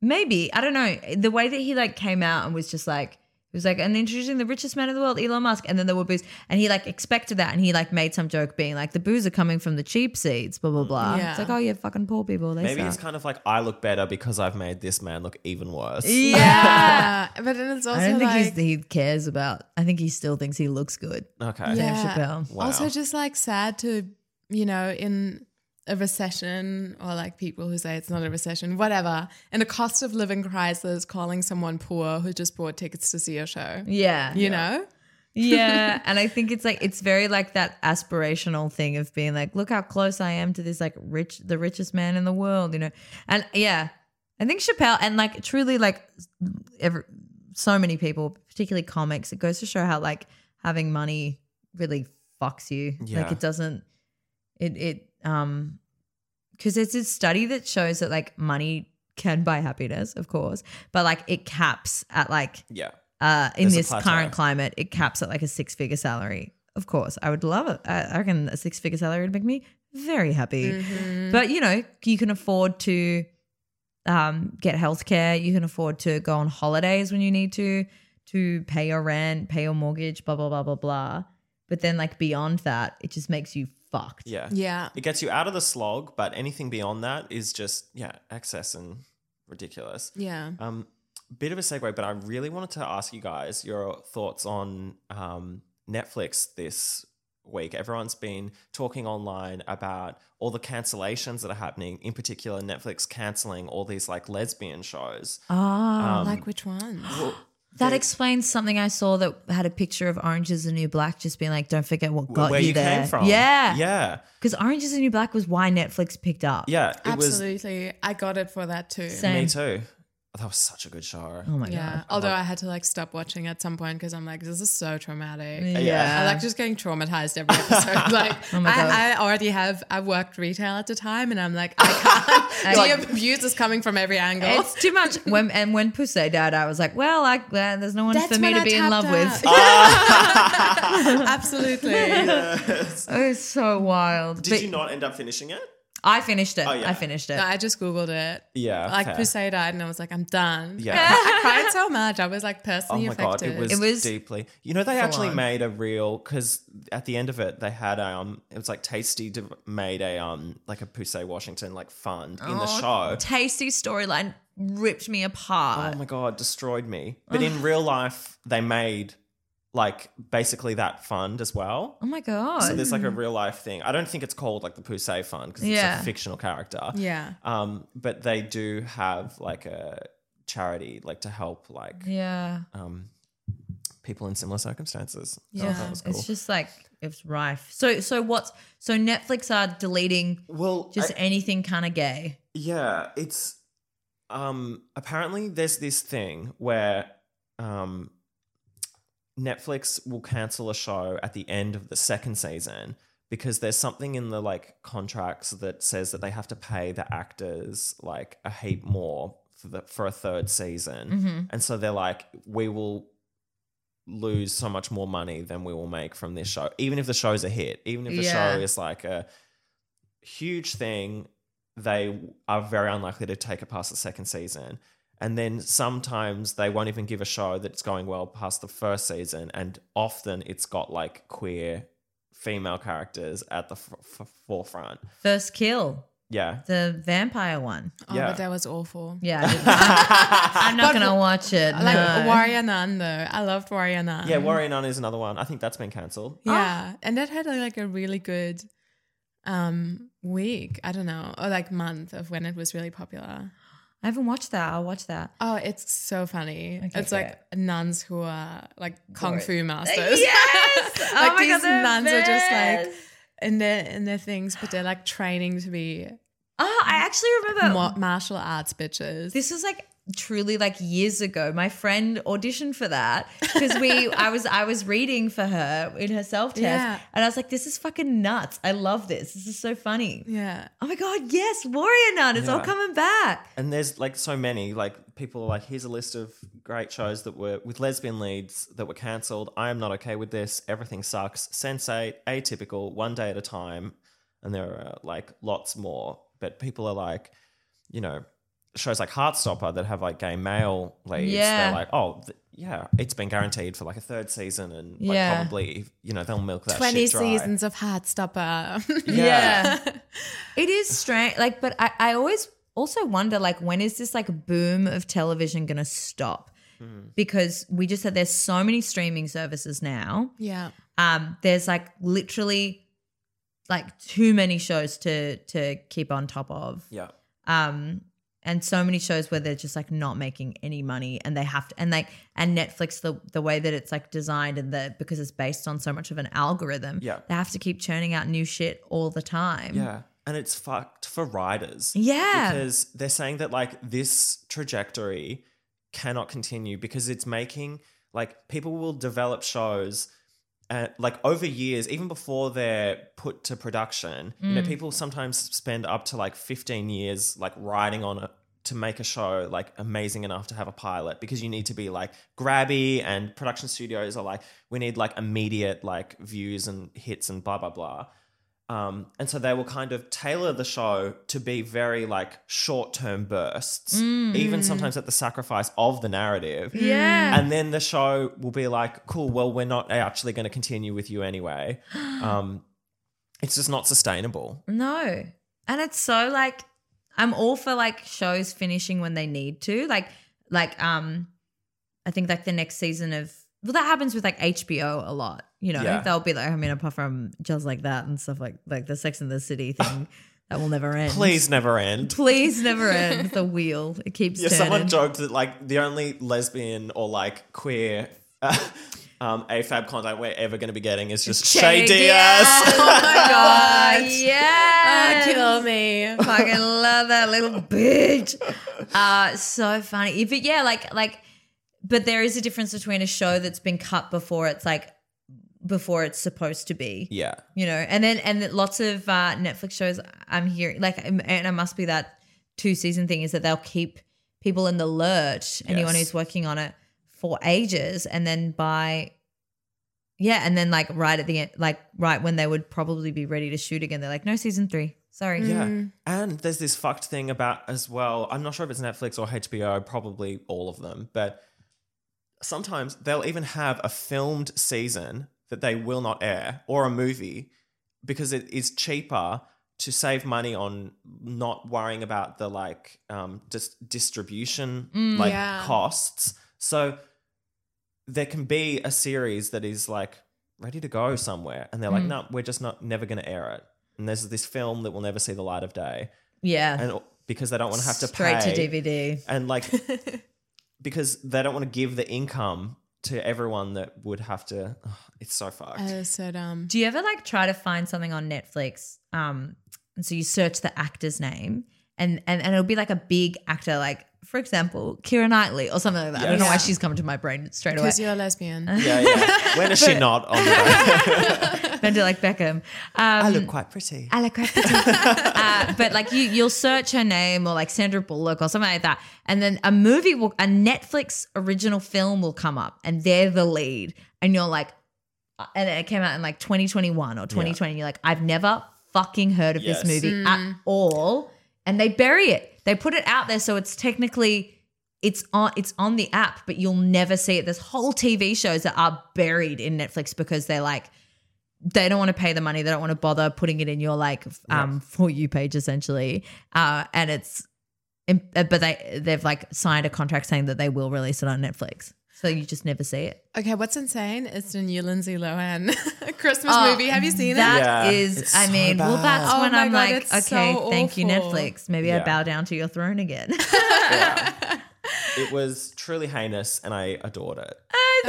[SPEAKER 2] maybe, I don't know, the way that he like came out and was just like, he was like, and introducing the richest man in the world, Elon Musk. And then there were booze. And he like expected that. And he like made some joke being like, the booze are coming from the cheap seats, blah, blah, blah.
[SPEAKER 6] Yeah.
[SPEAKER 2] It's like, oh, yeah, fucking poor people. They
[SPEAKER 1] Maybe
[SPEAKER 2] suck.
[SPEAKER 1] it's kind of like I look better because I've made this man look even worse.
[SPEAKER 6] yeah. (laughs) but then it's also
[SPEAKER 2] I don't think
[SPEAKER 6] like,
[SPEAKER 2] he's, he cares about, I think he still thinks he looks good.
[SPEAKER 1] Okay.
[SPEAKER 6] yeah.
[SPEAKER 2] Chappelle.
[SPEAKER 1] Wow.
[SPEAKER 6] Also, just like sad to, you know, in a recession or like people who say it's not a recession, whatever, and a cost of living crisis, calling someone poor who just bought tickets to see a show.
[SPEAKER 2] Yeah.
[SPEAKER 6] You know?
[SPEAKER 2] yeah (laughs) and i think it's like it's very like that aspirational thing of being like look how close i am to this like rich the richest man in the world you know and yeah i think chappelle and like truly like every, so many people particularly comics it goes to show how like having money really fucks you
[SPEAKER 1] Yeah.
[SPEAKER 2] like it doesn't it it um because there's this study that shows that like money can buy happiness of course but like it caps at like
[SPEAKER 1] Yeah.
[SPEAKER 2] uh, in
[SPEAKER 1] There's
[SPEAKER 2] this current climate, it caps at like a six figure salary. Of course, I would love it. I, I reckon a six figure salary would make me very happy.
[SPEAKER 6] Mm-hmm.
[SPEAKER 2] But you know, you can afford to um, get healthcare. You can afford to go on holidays when you need to, to pay your rent, pay your mortgage, blah blah blah blah blah. But then, like beyond that, it just makes you fucked.
[SPEAKER 1] Yeah.
[SPEAKER 6] Yeah.
[SPEAKER 1] It gets you out of the slog, but anything beyond that is just, yeah, excess and ridiculous.
[SPEAKER 6] Yeah.
[SPEAKER 1] Um, bit of a segue, but I really wanted to ask you guys your thoughts on um, Netflix this week. Everyone's been talking online about all the cancellations that are happening, in particular, Netflix canceling all these like lesbian shows.
[SPEAKER 2] Ah,
[SPEAKER 1] Um,
[SPEAKER 6] like which ones?
[SPEAKER 1] Well,
[SPEAKER 2] That
[SPEAKER 1] They-
[SPEAKER 2] explains something I saw that had a picture of Orange is the New Black, just being like, don't forget what got
[SPEAKER 1] where
[SPEAKER 2] you,
[SPEAKER 1] you
[SPEAKER 2] there.
[SPEAKER 1] came from.
[SPEAKER 2] Yeah.
[SPEAKER 1] Yeah.
[SPEAKER 2] Because Orange is the New Black was why Netflix picked up.
[SPEAKER 1] Yeah. It was
[SPEAKER 6] Absolutely. I got it for that too.
[SPEAKER 2] Same.
[SPEAKER 1] me too. Oh, that was such a good show.
[SPEAKER 2] Oh my
[SPEAKER 6] Yeah.
[SPEAKER 2] God.
[SPEAKER 6] Although I had to like stop watching at some point because I'm like, this is so traumatic.
[SPEAKER 2] Yeah.
[SPEAKER 6] I like just getting traumatized every episode. (laughs) like,
[SPEAKER 2] Oh my God.
[SPEAKER 6] I, I already have, I worked retail at the time and I'm like, I can't. (laughs) the abuse is coming from every angle.
[SPEAKER 2] It's too much. (laughs) When and when Poussey died, I was like, well, I, well there's no one
[SPEAKER 6] That's
[SPEAKER 2] for me to
[SPEAKER 6] I
[SPEAKER 2] be in
[SPEAKER 6] tapped
[SPEAKER 2] love with.
[SPEAKER 6] Absolutely.
[SPEAKER 2] It was so wild.
[SPEAKER 1] Did
[SPEAKER 2] But
[SPEAKER 1] you not end up finishing it?
[SPEAKER 2] I finished it.
[SPEAKER 1] Oh, yeah.
[SPEAKER 2] I finished it.
[SPEAKER 6] No, I just Googled it.
[SPEAKER 1] Yeah.
[SPEAKER 6] Like
[SPEAKER 1] fair.
[SPEAKER 6] Poussey died and I was like, I'm done.
[SPEAKER 1] Yeah. (laughs)
[SPEAKER 6] I cried so much. I was like
[SPEAKER 1] Oh
[SPEAKER 6] personally
[SPEAKER 1] my god,
[SPEAKER 6] affected.
[SPEAKER 1] it was,
[SPEAKER 2] It was
[SPEAKER 1] deeply. You know, they actually
[SPEAKER 2] on.
[SPEAKER 1] made a real because at the end of it, they had um, it was like Taystee made a um, like a Poussey Washington like fund in the
[SPEAKER 2] Oh,
[SPEAKER 1] show.
[SPEAKER 2] Taystee storyline ripped me apart.
[SPEAKER 1] Oh my god, destroyed me. But in real life, they made like basically that fund as well.
[SPEAKER 2] Oh my god.
[SPEAKER 1] So there's like a real life thing. I don't think it's called like the Poussey Fund because it's
[SPEAKER 2] Yeah.
[SPEAKER 1] a fictional character.
[SPEAKER 6] yeah.
[SPEAKER 1] Um, but they do have like a charity like to help like
[SPEAKER 2] yeah.
[SPEAKER 1] um people in similar circumstances.
[SPEAKER 2] Yeah.
[SPEAKER 1] cool.
[SPEAKER 2] It's just like it's rife. So so what's so Netflix are deleting
[SPEAKER 1] well,
[SPEAKER 2] just
[SPEAKER 1] I-
[SPEAKER 2] anything kind of gay.
[SPEAKER 1] Yeah, it's um apparently there's this thing where um Netflix will cancel a show at the end of the second season because there's something in the like contracts that says that they have to pay the actors like a heap more for the for a third season. Mm-hmm. And so they're like we will lose so much more money than we will make from this show even if the show's a hit even if the
[SPEAKER 2] Yeah.
[SPEAKER 1] show is like a huge thing they are very unlikely to take it past the second season and then sometimes they won't even give a show that's going well past the first season and often it's got like queer female characters at the f- f- forefront
[SPEAKER 2] First kill,
[SPEAKER 1] yeah
[SPEAKER 2] the vampire one.
[SPEAKER 6] Oh,
[SPEAKER 1] Yeah.
[SPEAKER 6] but that was awful.
[SPEAKER 2] Yeah, I (laughs) I'm not gonna watch it.
[SPEAKER 6] Like
[SPEAKER 2] no.
[SPEAKER 6] Warrior Nun though. I loved Warrior Nun.
[SPEAKER 1] yeah warrior nun is another one i think that's been cancelled
[SPEAKER 6] Yeah. And that had like a really good um week. I don't know. Or like month of when it was really popular.
[SPEAKER 2] I haven't watched that. I'll watch that.
[SPEAKER 6] Oh, it's so funny.
[SPEAKER 2] Okay,
[SPEAKER 6] it's like nuns who are like kung fu (laughs) masters.
[SPEAKER 2] Yes! (laughs)
[SPEAKER 6] Oh like
[SPEAKER 2] Oh my
[SPEAKER 6] these
[SPEAKER 2] God,
[SPEAKER 6] nuns are just like in their in their things, but they're like training to be
[SPEAKER 2] Oh, I actually remember
[SPEAKER 6] ma- martial arts bitches.
[SPEAKER 2] This was like truly like years ago. My friend auditioned for that because we (laughs) I was I was reading for her in her self test
[SPEAKER 6] Yeah.
[SPEAKER 2] and I was like, this is fucking nuts. I love this. This is so funny.
[SPEAKER 6] yeah.
[SPEAKER 2] Oh my god, yes, Warrior Nun. It's all coming back.
[SPEAKER 1] and there's like so many like people are like here's a list of great shows that were with lesbian leads that were cancelled i am not okay with this everything sucks Sense8 atypical one day at a time and there are like lots more but people are like you know shows like heartstopper that have like gay male leads
[SPEAKER 2] Yeah.
[SPEAKER 1] they're like oh th- yeah it's been guaranteed for like a third season and like
[SPEAKER 2] Yeah.
[SPEAKER 1] probably you know they'll milk that
[SPEAKER 6] 20
[SPEAKER 1] shit dry.
[SPEAKER 6] seasons of Heartstopper. (laughs)
[SPEAKER 1] Yeah.
[SPEAKER 2] it is strange. Like, but I, I always also wonder like when is this like boom of television gonna stop? Because we just said there's so many streaming services now.
[SPEAKER 6] yeah.
[SPEAKER 2] um there's like literally like too many shows to to keep on top of
[SPEAKER 1] yeah
[SPEAKER 2] um and so many shows where they're just like not making any money and they have to and like and netflix the the way that it's like designed and the because it's based on so much of an algorithm
[SPEAKER 1] Yeah.
[SPEAKER 2] they have to keep churning out new shit all the time
[SPEAKER 1] Yeah. And it's fucked for writers.
[SPEAKER 2] Yeah.
[SPEAKER 1] Because they're saying that like this trajectory cannot continue because it's making like people will develop shows uh, like over years, even before they're put to production. You know, people sometimes spend up to like 15 years like writing on it to make a show like amazing enough to have a pilot because you need to be like grabby and production studios are like we need like immediate like views and hits and blah blah blah um, and so they will kind of tailor the show to be very like short term bursts, even sometimes at the sacrifice of the narrative.
[SPEAKER 2] yeah
[SPEAKER 1] And then the show will be like, cool, well, we're not actually going to continue with you anyway. (gasps) Um, it's just not sustainable.
[SPEAKER 2] No. And it's so like I'm all for like shows finishing when they need to. Like like um I think like the next season of well that happens with like HBO a lot. You know,
[SPEAKER 1] Yeah.
[SPEAKER 2] they'll be like I mean apart from just like that and stuff like like the Sex and the City (laughs) thing. that will never end.
[SPEAKER 1] Please never end. (laughs)
[SPEAKER 2] please never end. The wheel it keeps
[SPEAKER 1] Yeah,
[SPEAKER 2] turning.
[SPEAKER 1] someone joked that like the only lesbian or like queer uh, (laughs) um, AFAB content we're ever going to be getting is just Shay
[SPEAKER 2] Shay
[SPEAKER 1] Diaz.
[SPEAKER 6] Oh my god.
[SPEAKER 2] Ah, yeah,
[SPEAKER 6] kill me.
[SPEAKER 2] fucking love that little bitch. Uh, so funny. But yeah, like like, but there is a difference between a show that's been cut before it's like before it's supposed to be.
[SPEAKER 1] yeah.
[SPEAKER 2] You know, and then and lots of uh, Netflix shows I'm hearing like, and it must be that two season thing is that they'll keep people in the lurch. Anyone
[SPEAKER 1] Yes.
[SPEAKER 2] who's working on it for ages, and then by yeah, and then like right at the end, like right when they would probably be ready to shoot again, they're like, no, season three. Sorry.
[SPEAKER 1] Yeah. And there's this fucked thing about as well. I'm not sure if it's Netflix or HBO, probably all of them, but sometimes they'll even have a filmed season that they will not air or a movie because it is cheaper to save money on not worrying about the like um dis- distribution like
[SPEAKER 6] Yeah.
[SPEAKER 1] costs. So there can be a series that is like ready to go somewhere and they're like no we're just not never going to air it and there's this film that will never see the light of day
[SPEAKER 2] Yeah.
[SPEAKER 1] and because they don't want to have to
[SPEAKER 2] Straight
[SPEAKER 1] pay
[SPEAKER 2] to DVD.
[SPEAKER 1] and like (laughs) because they don't want to give the income to everyone that would have to ugh, it's so fucked
[SPEAKER 6] Uh, so dumb.
[SPEAKER 2] Do you ever like try to find something on Netflix? Um, and so you search the actor's name, and and and it'll be like a big actor, like for example, Keira Knightley or something like that. I don't know why she's coming to my brain straight away.
[SPEAKER 6] Because you're a lesbian. (laughs)
[SPEAKER 1] yeah yeah when is she not on the day? (laughs)
[SPEAKER 2] Don't do like Beckham. Um,
[SPEAKER 1] I look quite pretty
[SPEAKER 2] I look quite pretty. (laughs) uh, but like you, you'll search her name or like Sandra Bullock or something like that, and then a movie will, a Netflix original film will come up, and they're the lead, and you're like, uh, and it came out in like 2021 or 2020. And you're like, I've never fucking heard of
[SPEAKER 1] Yes.
[SPEAKER 2] this movie at all, and they bury it. They put it out there, so it's technically. It's on it's on the app, but you'll never see it. There's whole TV shows that are buried in Netflix because they're like they don't want to pay the money. They don't want to bother putting it in your like um for you page essentially. Uh, and it's, but they they've like signed a contract saying that they will release it on Netflix. So you just never see it.
[SPEAKER 6] Okay, what's insane is the new Lindsay Lohan (laughs) Christmas
[SPEAKER 2] Oh,
[SPEAKER 6] movie. Have you seen it?
[SPEAKER 2] That
[SPEAKER 1] Yeah,
[SPEAKER 2] is,
[SPEAKER 1] it's
[SPEAKER 2] I
[SPEAKER 1] so
[SPEAKER 2] mean, well, that's
[SPEAKER 6] Oh
[SPEAKER 2] when I'm
[SPEAKER 6] God,
[SPEAKER 2] like, okay,
[SPEAKER 6] so
[SPEAKER 2] thank you. Netflix. Maybe I bow down to your throne again. (laughs)
[SPEAKER 1] it was truly heinous and i adored it (laughs)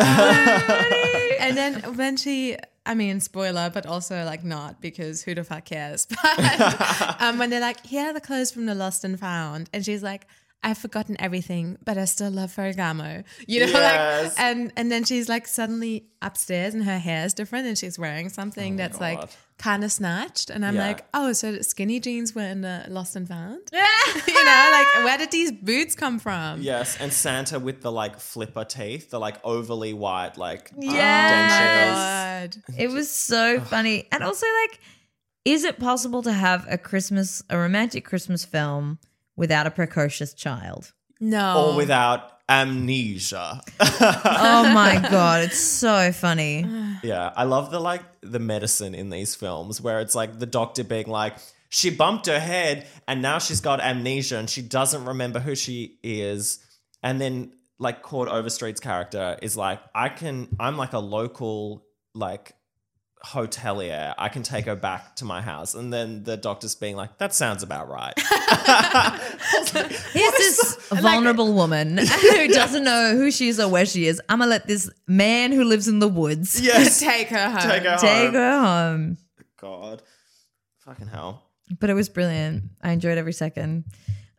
[SPEAKER 6] and then when she, I mean, spoiler, but also like not because who the fuck cares? But um, when they're like, here are the clothes from the Lost and Found, and she's like, I've forgotten everything, but I still love Ferragamo. You know,
[SPEAKER 1] Yes.
[SPEAKER 6] like, and and then she's like suddenly upstairs, and her hair is different, and she's wearing something
[SPEAKER 1] Oh my
[SPEAKER 6] that's like kind of snatched, and I'm
[SPEAKER 1] Yeah.
[SPEAKER 6] like, oh, so the skinny jeans were in the Lost and Found. (laughs) Yeah. (laughs) you know, like where did these boots come from?
[SPEAKER 1] yes and santa with the like flipper teeth the like overly white like
[SPEAKER 2] Yeah.
[SPEAKER 1] dentures
[SPEAKER 6] God.
[SPEAKER 2] It was so funny. And also, like, is it possible to have a Christmas, a romantic Christmas film without a precocious child?
[SPEAKER 6] No.
[SPEAKER 1] or without amnesia (laughs)
[SPEAKER 2] Oh my God. It's so funny.
[SPEAKER 1] Yeah, I love the like the medicine in these films where it's like the doctor being like, she bumped her head and now she's got amnesia and she doesn't remember who she is. And then like Chord Overstreet's character is like, I can I'm like a local like hotelier. I can take her back to my house. And then the doctor's being like, that sounds about right.
[SPEAKER 2] Here's (laughs) this vulnerable woman (laughs) who doesn't know who she is or where she is. I'm going to let this man who lives in the woods (laughs)
[SPEAKER 1] yes.
[SPEAKER 6] Take her home.
[SPEAKER 1] Take her
[SPEAKER 2] take
[SPEAKER 1] home.
[SPEAKER 2] her home.
[SPEAKER 1] God. Fucking hell.
[SPEAKER 2] But it was brilliant. I enjoyed every second.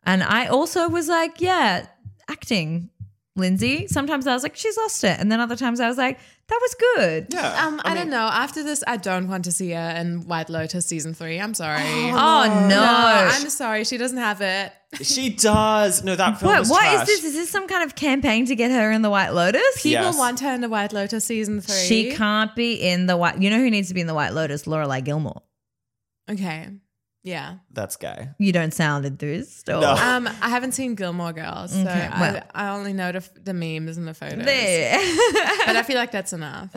[SPEAKER 2] And I also was like, yeah, acting, Lindsay. Sometimes I was like, she's lost it. And then other times I was like, that was good.
[SPEAKER 1] Yeah.
[SPEAKER 6] Um, I, don't know. After this, I don't want to see her in White Lotus season three. I'm sorry.
[SPEAKER 2] Oh, no.
[SPEAKER 6] No, I'm sorry. She doesn't have it.
[SPEAKER 1] She does. No, that film
[SPEAKER 2] What,
[SPEAKER 1] was
[SPEAKER 2] what is this? Is this some kind of campaign to get her in the White Lotus?
[SPEAKER 6] People
[SPEAKER 1] Yes.
[SPEAKER 6] want her in the White Lotus season three.
[SPEAKER 2] She can't be in the White. You know who needs to be in the White Lotus? Lorelai Gilmore.
[SPEAKER 6] Okay. Yeah.
[SPEAKER 1] That's gay.
[SPEAKER 2] You don't sound enthused. Or,
[SPEAKER 1] No.
[SPEAKER 6] Um, I haven't seen Gilmore Girls, so
[SPEAKER 2] Okay, well.
[SPEAKER 6] I, I only know the, the memes and the photos.
[SPEAKER 2] There. (laughs)
[SPEAKER 6] But I feel like that's enough.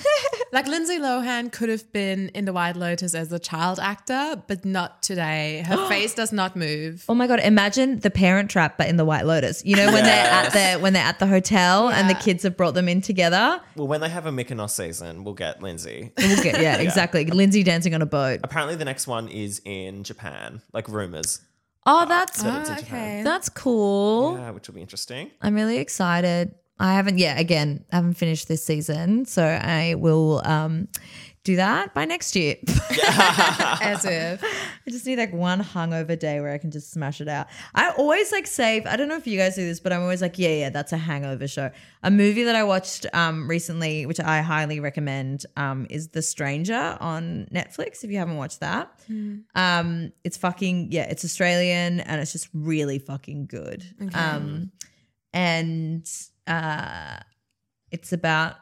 [SPEAKER 6] (laughs) like Lindsay Lohan could have been in The White Lotus as a child actor, but not today. Her (gasps) face does not move.
[SPEAKER 2] Oh my god! Imagine the Parent Trap, but in the White Lotus. You know when they're at the when they're at the hotel and the
[SPEAKER 6] Yeah.
[SPEAKER 2] kids have brought them in together.
[SPEAKER 1] Well, when they have a Mykonos season, we'll get Lindsay.
[SPEAKER 2] We'll get, (laughs) yeah, exactly. Lindsay dancing on a boat.
[SPEAKER 1] Apparently, the next one is in Japan, like rumors.
[SPEAKER 2] Oh, that's
[SPEAKER 1] that it's in Japan.
[SPEAKER 6] okay.
[SPEAKER 2] that's cool.
[SPEAKER 1] Yeah, which will be interesting.
[SPEAKER 2] I'm really excited. I haven't yet. Again, I haven't finished this season, so I will um, do that by next year. (laughs)
[SPEAKER 6] As if.
[SPEAKER 2] I just need like one hungover day where I can just smash it out. I always like save. I don't know if you guys do this, but I'm always like, yeah, yeah, that's a hangover show. A movie that I watched um, recently, which I highly recommend, um, is The Stranger on Netflix. If you haven't watched that, um, it's fucking yeah, it's Australian and it's just really fucking good. Um, and uh, it's about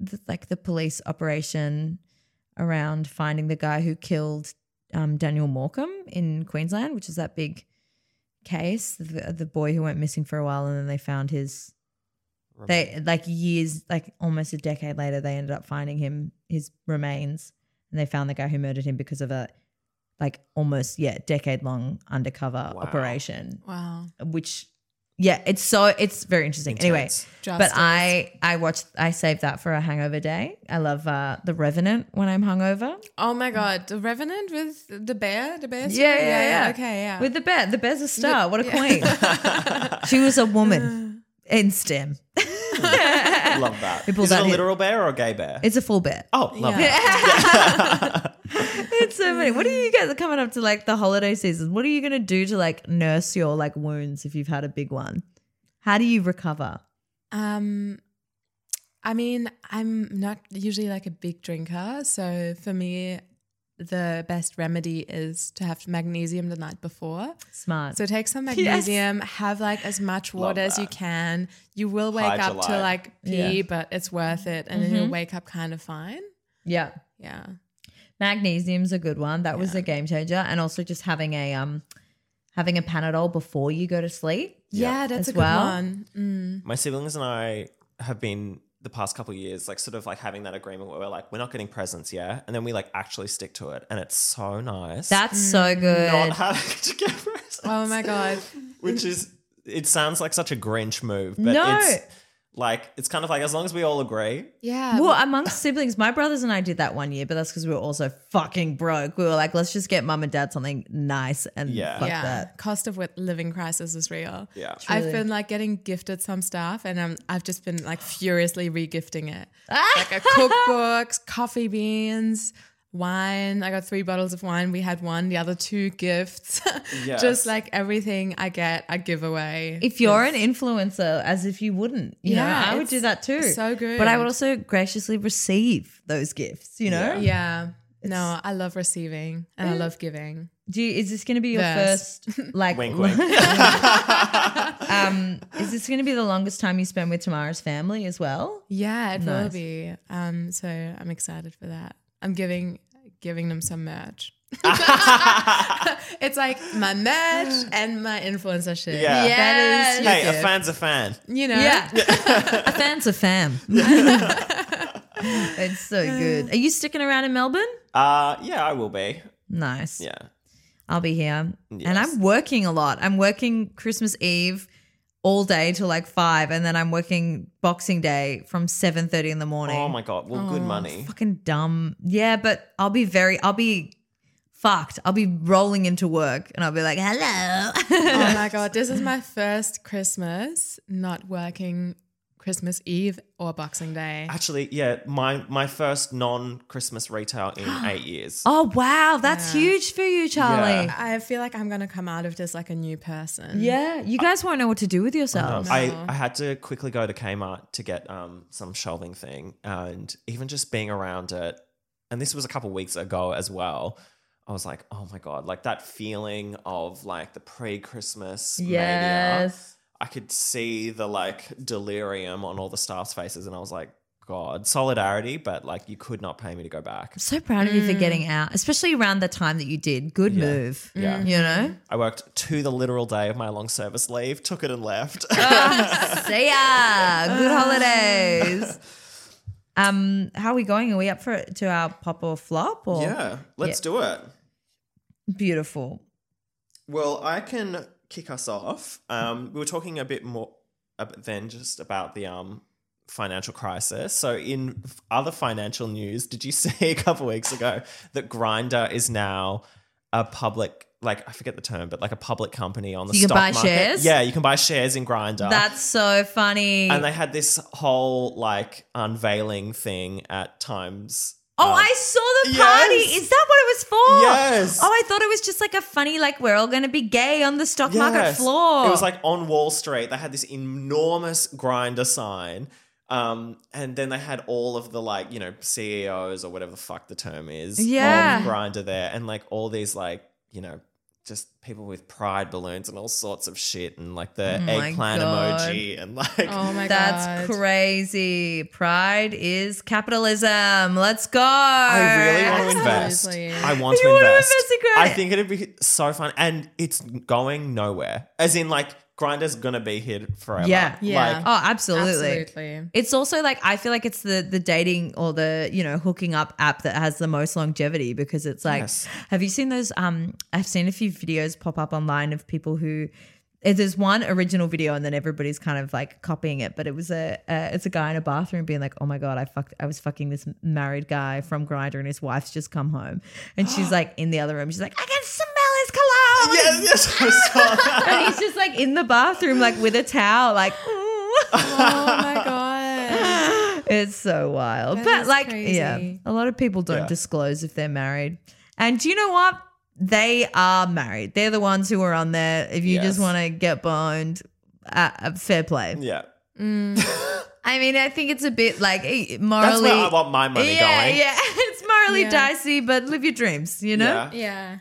[SPEAKER 2] the, like the police operation around finding the guy who killed um, Daniel Morcombe in Queensland, which is that big case, the, the boy who went missing for a while, and then they found his. They like years, like almost a decade later, they ended up finding him his remains, and they found the guy who murdered him because of a like almost yeah decade long undercover
[SPEAKER 1] Wow.
[SPEAKER 2] operation,
[SPEAKER 6] Wow.
[SPEAKER 2] which yeah, it's so it's very interesting. Anyway,
[SPEAKER 1] Intense.
[SPEAKER 2] but I I watched I saved that for a hangover day. I love uh, the Revenant when I'm hungover.
[SPEAKER 6] Oh my god, the Revenant with the bear, the bear.
[SPEAKER 2] Yeah, yeah, yeah.
[SPEAKER 6] Okay, yeah.
[SPEAKER 2] With the bear, the bear's a star. What a queen. (laughs) she was a woman (laughs) in STEM. (laughs)
[SPEAKER 1] Love that.
[SPEAKER 2] pulled
[SPEAKER 1] Is it a
[SPEAKER 2] in.
[SPEAKER 1] literal bear or a gay bear?
[SPEAKER 2] It's a full bear.
[SPEAKER 1] oh, love
[SPEAKER 6] Yeah.
[SPEAKER 1] that.
[SPEAKER 2] It's so funny. What are you guys coming up to like the holiday season? What are you gonna do to like nurse your like wounds if you've had a big one? How do you recover?
[SPEAKER 6] Um, I mean, I'm not usually like a big drinker, so for me, the best remedy is to have magnesium the night before.
[SPEAKER 2] Smart.
[SPEAKER 6] So take some magnesium, have like as much water as you can. You will wake up to like pee,
[SPEAKER 2] Yeah.
[SPEAKER 6] but it's worth it, and then you'll wake up kind of fine.
[SPEAKER 2] yeah.
[SPEAKER 6] Yeah.
[SPEAKER 2] Magnesium's a good one. That was a game changer. And also just having a um having a Panadol before you go to sleep.
[SPEAKER 6] Yeah, that's
[SPEAKER 2] As
[SPEAKER 6] a good
[SPEAKER 2] well.
[SPEAKER 6] one. Mm.
[SPEAKER 1] My siblings and I have been the past couple of years, like sort of like having that agreement where we're like, we're not getting presents, yeah, and then we like actually stick to it, and it's so nice.
[SPEAKER 2] That's so good.
[SPEAKER 1] not having to get presents.
[SPEAKER 6] Oh my god.
[SPEAKER 1] which is it sounds like such a Grinch move, but
[SPEAKER 2] No.
[SPEAKER 1] it's like it's kind of like as long as we all agree,
[SPEAKER 6] Yeah.
[SPEAKER 2] Well, amongst siblings, my brothers and I did that one year, but that's because we were also fucking broke. We were like, let's just get mum and dad something nice and
[SPEAKER 1] Yeah.
[SPEAKER 2] fuck
[SPEAKER 6] yeah,
[SPEAKER 2] that.
[SPEAKER 6] cost of living crisis is real.
[SPEAKER 1] Yeah.
[SPEAKER 6] I've been like getting gifted some stuff, and um, I've just been like furiously regifting it,
[SPEAKER 2] Ah!
[SPEAKER 6] like a cookbook, coffee beans, wine. I got three bottles of wine. We had one, the other two gifts. (laughs)
[SPEAKER 1] Yes.
[SPEAKER 6] just like everything I get, I give away.
[SPEAKER 2] If you're an influencer, as if you wouldn't, you know,
[SPEAKER 6] Yeah,
[SPEAKER 2] I would do that too.
[SPEAKER 6] so good.
[SPEAKER 2] But I would also graciously receive those gifts, you know?
[SPEAKER 6] yeah. No, I love receiving and I
[SPEAKER 2] Mm.
[SPEAKER 6] love giving.
[SPEAKER 2] Do you, is this going to be your
[SPEAKER 6] Verse.
[SPEAKER 2] first, (laughs) like,
[SPEAKER 1] wink, wink. (laughs)
[SPEAKER 2] um, is this going to be the longest time you spend with Tamara's family as well?
[SPEAKER 6] Yeah, it will be. Um, so I'm excited for that. I'm giving giving them some merch. (laughs) it's like my merch and my influencer shit.
[SPEAKER 1] Yeah.
[SPEAKER 6] That is
[SPEAKER 1] hey, a fan's a fan.
[SPEAKER 6] You know?
[SPEAKER 2] Yeah. (laughs) a fan's a fam. (laughs) it's so good. Are you sticking around in Melbourne?
[SPEAKER 1] Uh, yeah, I will be.
[SPEAKER 2] Nice.
[SPEAKER 1] Yeah.
[SPEAKER 2] I'll be here. And I'm working a lot. I'm working Christmas Eve all day till like five, and then I'm working Boxing Day from seven thirty in the morning.
[SPEAKER 1] Oh my god. Well, good oh, money.
[SPEAKER 2] Fucking dumb. Yeah, but I'll be very. I'll be fucked. I'll be rolling into work, and I'll be like, "Hello."
[SPEAKER 6] Oh my (laughs) god, this is my first Christmas not working Christmas Eve or Boxing Day.
[SPEAKER 1] Actually, yeah, my my first non-Christmas retail in (gasps) eight years.
[SPEAKER 2] oh wow, that's huge for you, Charlie.
[SPEAKER 1] Yeah.
[SPEAKER 6] I feel like I'm gonna come out of this like a new person.
[SPEAKER 2] Yeah, you guys won't know what to do with yourselves.
[SPEAKER 1] I, I had to quickly go to Kmart to get um, some shelving thing, and even just being around it, and this was a couple weeks ago as well. I was like, oh my god, like that feeling of like the pre-Christmas mania.
[SPEAKER 2] Yes.
[SPEAKER 1] I could see the like delirium on all the staff's faces, and I was like, God, solidarity, but like you could not pay me to go back.
[SPEAKER 2] I'm so proud of you for mm. getting out, especially around the time that you did. Good move.
[SPEAKER 1] Yeah. Mm.
[SPEAKER 2] You know?
[SPEAKER 1] I worked to the literal day of my long service leave, took it and left.
[SPEAKER 2] Ah, (laughs) see ya. Good holidays. (laughs) Um, how are we going? Are we up for to our pop or flop? Or
[SPEAKER 1] Yeah, let's do it.
[SPEAKER 2] beautiful.
[SPEAKER 1] Well, I can kick us off. Um, we were talking a bit more than just about the um, financial crisis. So, in other financial news, did you (laughs) see a couple weeks ago that Grindr is now a public, like I forget the term, but like a public company on the
[SPEAKER 2] You can
[SPEAKER 1] stock
[SPEAKER 2] buy
[SPEAKER 1] market?
[SPEAKER 2] shares?
[SPEAKER 1] Yeah, you can buy shares in Grindr.
[SPEAKER 2] That's so funny.
[SPEAKER 1] and they had this whole like unveiling thing at times.
[SPEAKER 2] Oh,
[SPEAKER 1] um,
[SPEAKER 2] I saw the party.
[SPEAKER 1] yes.
[SPEAKER 2] Is that what it was for?
[SPEAKER 1] Yes.
[SPEAKER 2] Oh, I thought it was just like a funny, like we're all going to be gay on the stock market
[SPEAKER 1] Yes.
[SPEAKER 2] floor.
[SPEAKER 1] It was like on Wall Street. They had this enormous Grindr sign. Um, and then they had all of the like, you know, CEOs or whatever the fuck the term is.
[SPEAKER 2] Yeah.
[SPEAKER 1] Of Grindr there. And like all these like, you know, just people with pride balloons and all sorts of shit and like the
[SPEAKER 2] Oh
[SPEAKER 1] eggplant
[SPEAKER 2] God.
[SPEAKER 1] emoji and like
[SPEAKER 6] Oh my
[SPEAKER 2] That's
[SPEAKER 6] god.
[SPEAKER 2] crazy. Pride is capitalism. Let's go.
[SPEAKER 1] I really want to invest. I want
[SPEAKER 2] You
[SPEAKER 1] to
[SPEAKER 2] wanna
[SPEAKER 1] invest.
[SPEAKER 2] invest in
[SPEAKER 1] I think it'd be so fun, and it's going nowhere. As in, like Grindr's gonna be here forever.
[SPEAKER 2] Yeah.
[SPEAKER 6] Yeah.
[SPEAKER 1] Like,
[SPEAKER 2] Oh, absolutely.
[SPEAKER 6] Absolutely.
[SPEAKER 2] It's also like I feel like it's the the dating or the you know hooking up app that has the most longevity because it's like
[SPEAKER 1] Yes.
[SPEAKER 2] have you seen those um I've seen a few videos pop up online of people who eh, there's one original video and then everybody's kind of like copying it but it was a uh, it's a guy in a bathroom being like oh my god I fucked I was fucking this married guy from Grinder and his wife's just come home and she's (gasps) like in the other room she's like I can smell his cologne
[SPEAKER 1] yes, (laughs) yes, I saw that.
[SPEAKER 2] and he's just like in the bathroom like with a towel like (laughs)
[SPEAKER 6] Oh my god. (laughs)
[SPEAKER 2] It's so wild.
[SPEAKER 6] That
[SPEAKER 2] but like,
[SPEAKER 6] crazy.
[SPEAKER 2] yeah, a lot of people don't
[SPEAKER 1] Yeah.
[SPEAKER 2] disclose if they're married. And do you know what? They are married. They're the ones who are on there. If you just want to get boned, uh, uh, fair play.
[SPEAKER 1] Yeah,
[SPEAKER 2] I mean, I think it's a bit like eh,
[SPEAKER 1] that's
[SPEAKER 2] morally.
[SPEAKER 1] where I want my money
[SPEAKER 2] yeah,
[SPEAKER 1] going.
[SPEAKER 2] yeah. It's morally
[SPEAKER 6] Yeah.
[SPEAKER 2] dicey, but live your dreams, you know?
[SPEAKER 1] Yeah.
[SPEAKER 6] Yeah.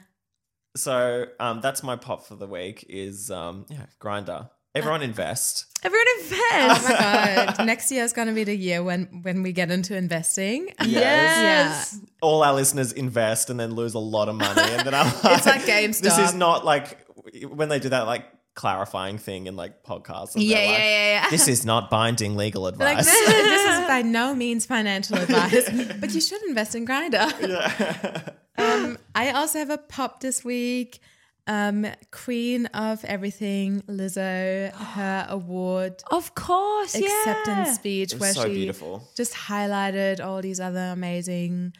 [SPEAKER 1] So, um, that's my pop for the week. Is um, yeah, Grindr. Everyone invest.
[SPEAKER 2] Everyone invest.
[SPEAKER 6] Oh
[SPEAKER 2] invest.
[SPEAKER 6] my god. (laughs) Next year is gonna be the year when when we get into investing. (laughs)
[SPEAKER 2] yes.
[SPEAKER 1] yes All our listeners invest and then lose a lot of money, and then I'm like, (laughs)
[SPEAKER 6] It's like
[SPEAKER 1] This is not like when they do that like clarifying thing in like podcasts.
[SPEAKER 2] Yeah,
[SPEAKER 1] they're
[SPEAKER 2] yeah,
[SPEAKER 1] like,
[SPEAKER 2] yeah, yeah.
[SPEAKER 1] This is not binding legal
[SPEAKER 6] Like
[SPEAKER 1] advice.
[SPEAKER 6] this, this is by no means financial advice, but you should invest in Grindr. Um, I also have a pop this week. Um, Queen of Everything, Lizzo, her (gasps) award
[SPEAKER 2] Of course, yeah.
[SPEAKER 6] acceptance speech
[SPEAKER 1] It was
[SPEAKER 6] where
[SPEAKER 1] so
[SPEAKER 6] she
[SPEAKER 1] beautiful.
[SPEAKER 6] just highlighted all these other amazing,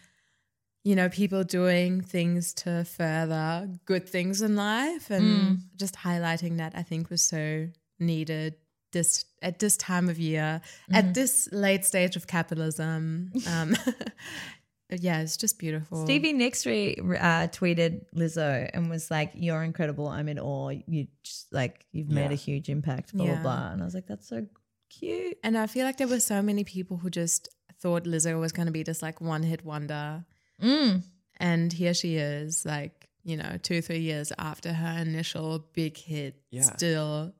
[SPEAKER 6] you know, people doing things to further good things in life, and
[SPEAKER 2] Mm.
[SPEAKER 6] just highlighting that I think was so needed this at this time of year,
[SPEAKER 2] Mm-hmm.
[SPEAKER 6] at this late stage of capitalism. (laughs) Um, (laughs) yeah, it's just beautiful.
[SPEAKER 2] Stevie Nicks re, uh, tweeted Lizzo and was like, "You're incredible. I'm in awe. You just like you've made
[SPEAKER 1] Yeah.
[SPEAKER 2] a huge impact." Blah
[SPEAKER 6] Yeah.
[SPEAKER 2] blah blah. And I was like, "That's so cute."
[SPEAKER 6] And I feel like there were so many people who just thought Lizzo was going to be just like one hit wonder.
[SPEAKER 2] Mm.
[SPEAKER 6] And here she is, like, you know, two, three years after her initial big hit,
[SPEAKER 1] Yeah.
[SPEAKER 6] still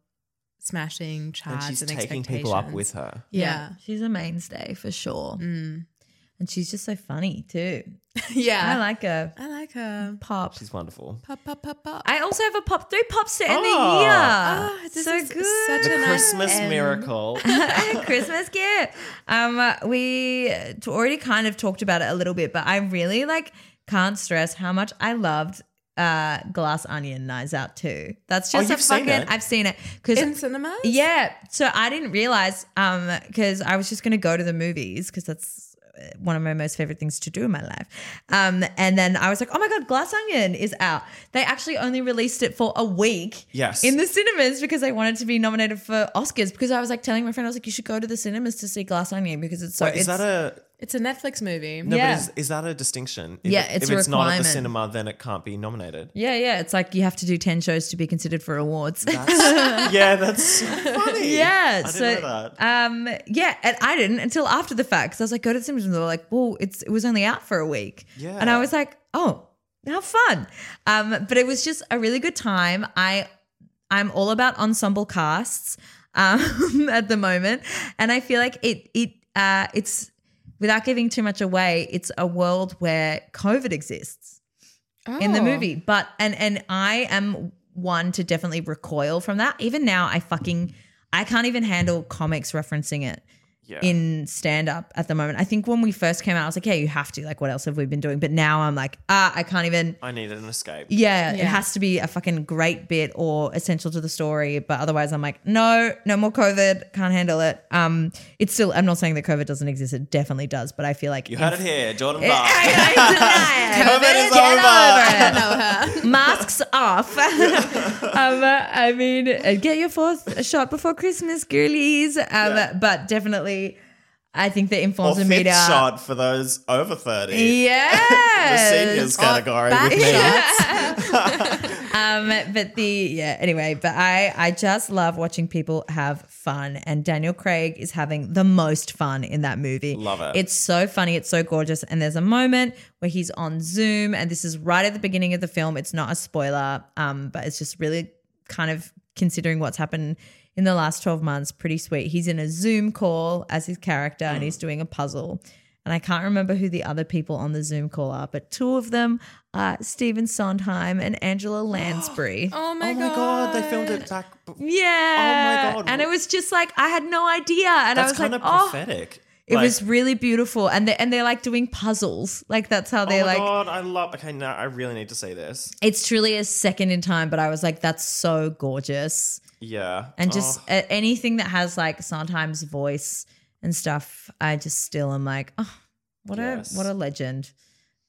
[SPEAKER 6] smashing
[SPEAKER 1] and
[SPEAKER 6] charts
[SPEAKER 1] she's
[SPEAKER 6] and,
[SPEAKER 1] taking people up with her.
[SPEAKER 6] Yeah.
[SPEAKER 2] she's a mainstay for sure,
[SPEAKER 6] Mm.
[SPEAKER 2] And she's just so funny too.
[SPEAKER 6] yeah.
[SPEAKER 2] I like her
[SPEAKER 6] I like her.
[SPEAKER 2] pop.
[SPEAKER 1] She's wonderful.
[SPEAKER 6] Pop, pop, pop, pop.
[SPEAKER 2] I also have a pop three pops to end
[SPEAKER 1] Oh.
[SPEAKER 2] the year.
[SPEAKER 6] Oh, this
[SPEAKER 2] so
[SPEAKER 6] is
[SPEAKER 2] good.
[SPEAKER 6] such
[SPEAKER 1] The
[SPEAKER 6] a nice
[SPEAKER 1] Christmas
[SPEAKER 6] end.
[SPEAKER 1] miracle. (laughs)
[SPEAKER 2] Christmas gift. Um, we t- already kind of talked about it a little bit, but I really like can't stress how much I loved uh Glass Onion Knives Out too. That's
[SPEAKER 1] Oh,
[SPEAKER 2] just a
[SPEAKER 1] you've seen
[SPEAKER 2] fucking.
[SPEAKER 1] it?
[SPEAKER 2] I've seen it because
[SPEAKER 6] In cinemas?
[SPEAKER 2] yeah. So I didn't realize um because I was just gonna go to the movies because that's one of my most favorite things to do in my life. Um, and then I was like, oh my god, Glass Onion is out. They actually only released it for a week.
[SPEAKER 1] Yes.
[SPEAKER 2] In the cinemas because they wanted to be nominated for Oscars because I was like telling my friend I was like, you should go to the cinemas to see Glass Onion because it's so.
[SPEAKER 1] Wait, is
[SPEAKER 2] it's,
[SPEAKER 1] that a
[SPEAKER 6] It's a Netflix movie.
[SPEAKER 1] no?
[SPEAKER 2] Yeah.
[SPEAKER 1] But is, is that a distinction? If
[SPEAKER 2] Yeah,
[SPEAKER 1] it-
[SPEAKER 2] it's
[SPEAKER 1] if
[SPEAKER 2] a
[SPEAKER 1] it's not at the cinema, then it can't be nominated.
[SPEAKER 2] Yeah, yeah. It's like you have to do ten shows to be considered for awards.
[SPEAKER 1] That's, (laughs) yeah, that's so funny.
[SPEAKER 2] Yeah.
[SPEAKER 1] I
[SPEAKER 2] so,
[SPEAKER 1] didn't know that.
[SPEAKER 2] um, yeah, and I didn't until after the fact. Because I was like, go to the cinemas, and they were like, well, it's it was only out for a week.
[SPEAKER 1] Yeah.
[SPEAKER 2] And I was like, oh, how fun. Um, but it was just a really good time. I I'm all about ensemble casts um (laughs) at the moment, and I feel like it it uh it's without giving too much away, it's a world where COVID exists in the
[SPEAKER 6] Oh.
[SPEAKER 2] movie. But and and I am one to definitely recoil from that. Even now, I fucking I can't even handle comics referencing it
[SPEAKER 1] Yeah.
[SPEAKER 2] in stand up at the moment. I think when we first came out, I was like, yeah, you have to. Like, what else have we been doing? But now I'm like, ah, I can't even.
[SPEAKER 1] I need an escape.
[SPEAKER 2] Yeah, it has to be a fucking great bit or essential to the story. But otherwise, I'm like, no, no more COVID. Can't handle it. Um, it's still. I'm not saying that COVID doesn't exist. It definitely does. But I feel like
[SPEAKER 1] You heard it here, Jordan
[SPEAKER 2] I,
[SPEAKER 1] Barr.
[SPEAKER 2] I deny it.
[SPEAKER 1] COVID is over.
[SPEAKER 2] over it. (laughs) Masks off. (laughs) um, I mean, uh, get your fourth shot before Christmas, girlies. Um, But definitely, I think the
[SPEAKER 1] Or
[SPEAKER 2] influencer
[SPEAKER 1] fifth
[SPEAKER 2] media.
[SPEAKER 1] shot for those over 30.
[SPEAKER 2] Yeah, The
[SPEAKER 1] seniors category with me. (laughs)
[SPEAKER 2] um, but the yeah. Anyway, but I I just love watching people have fun, and Daniel Craig is having the most fun in that movie.
[SPEAKER 1] Love it.
[SPEAKER 2] It's so funny. It's so gorgeous. And there's a moment where he's on Zoom, and this is right at the beginning of the film. It's not a spoiler, um, but it's just really kind of considering what's happened in the last 12 months. Pretty sweet. He's in a Zoom call as his character, and he's mm. doing a puzzle. And I can't remember who the other people on the Zoom call are, but two of them are Stephen Sondheim and Angela (gasps) Lansbury.
[SPEAKER 6] Oh my, god.
[SPEAKER 1] Oh my god, they filmed it back.
[SPEAKER 2] Yeah.
[SPEAKER 1] Oh my God.
[SPEAKER 2] And it was just like I had no idea. And I
[SPEAKER 1] That's
[SPEAKER 2] was
[SPEAKER 1] kind
[SPEAKER 2] like,
[SPEAKER 1] of
[SPEAKER 2] oh,
[SPEAKER 1] prophetic.
[SPEAKER 2] it
[SPEAKER 1] Like,
[SPEAKER 2] was really beautiful. And they and they're like doing puzzles. Like that's how
[SPEAKER 1] Oh
[SPEAKER 2] they're like.
[SPEAKER 1] Oh my
[SPEAKER 2] like
[SPEAKER 1] god, I love. Okay, no, I really need to see this.
[SPEAKER 2] it's truly a second in time, but I was like, that's so gorgeous.
[SPEAKER 1] Yeah,
[SPEAKER 2] And just
[SPEAKER 1] Oh,
[SPEAKER 2] uh, anything that has like Sondheim's voice and stuff, I just still am like, oh, what
[SPEAKER 1] Yes.
[SPEAKER 2] a what a legend.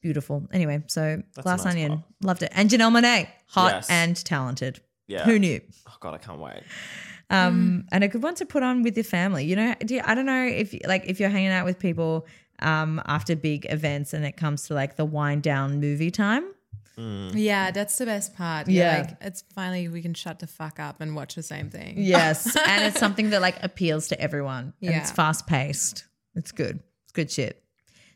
[SPEAKER 2] Beautiful. Anyway, so
[SPEAKER 1] That's
[SPEAKER 2] Glass
[SPEAKER 1] nice
[SPEAKER 2] Onion,
[SPEAKER 1] pop.
[SPEAKER 2] loved it. And Janelle Monae, hot
[SPEAKER 1] Yes.
[SPEAKER 2] and talented.
[SPEAKER 1] yeah.
[SPEAKER 2] Who knew?
[SPEAKER 1] Oh god, I can't wait.
[SPEAKER 2] um and a good one to put on with your family you know do you, i don't know if like if you're hanging out with people um after big events and it comes to like the wind down movie time Mm.
[SPEAKER 6] Yeah, that's the best part.
[SPEAKER 2] Yeah.
[SPEAKER 6] Yeah. Like it's finally we can shut the fuck up and watch the same thing.
[SPEAKER 2] yes (laughs) and it's something that like appeals to everyone and it's fast paced it's good it's good shit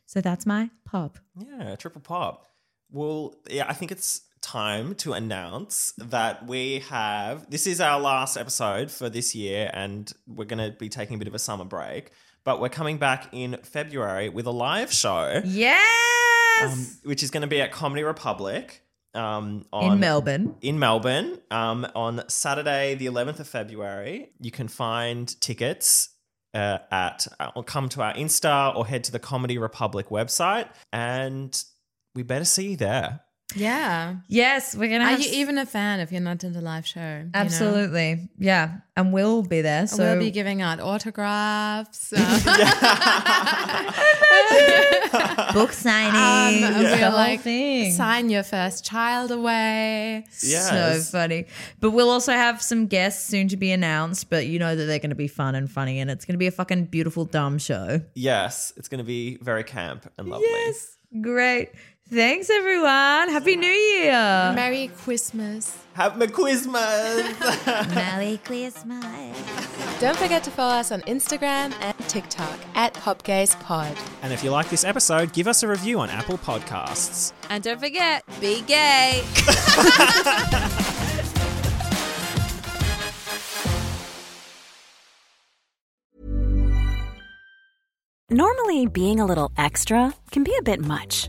[SPEAKER 2] so that's my pop
[SPEAKER 1] Yeah, triple pop. Well, yeah, I think it's time to announce that we have this is our last episode for this year, and we're going to be taking a bit of a summer break. But we're coming back in February with a live show,
[SPEAKER 2] yes
[SPEAKER 1] um, which is going to be at Comedy Republic um, on,
[SPEAKER 2] in melbourne
[SPEAKER 1] in Melbourne um, on Saturday, the 11th of February. You can find tickets uh, at uh, or come to our Insta or head to the Comedy Republic website, and we better see you there.
[SPEAKER 6] Yeah.
[SPEAKER 2] yes we're gonna
[SPEAKER 6] Are
[SPEAKER 2] have
[SPEAKER 6] you even a fan if you're not in the live show? you know?
[SPEAKER 2] absolutely yeah and we'll be there so
[SPEAKER 6] we'll be giving out autographs. uh, (laughs)
[SPEAKER 2] book signing (laughs)
[SPEAKER 6] um,
[SPEAKER 2] the
[SPEAKER 6] we'll like
[SPEAKER 2] thing.
[SPEAKER 6] sign your first child away.
[SPEAKER 1] Yeah,
[SPEAKER 2] So funny. But we'll also have some guests soon to be announced, but you know that they're going to be fun and funny and it's going to be a fucking beautiful dumb show.
[SPEAKER 1] Yes, it's going to be very camp and lovely.
[SPEAKER 2] Yes. Great. Thanks everyone. Happy New Year.
[SPEAKER 6] Merry Christmas.
[SPEAKER 1] Have a Christmas. (laughs)
[SPEAKER 2] Merry Christmas.
[SPEAKER 3] Don't forget to follow us on Instagram and TikTok at PopGazePod.
[SPEAKER 4] And if you like this episode, give us a review on Apple Podcasts.
[SPEAKER 3] And don't forget, be gay. (laughs)
[SPEAKER 7] Normally, being a little extra can be a bit much,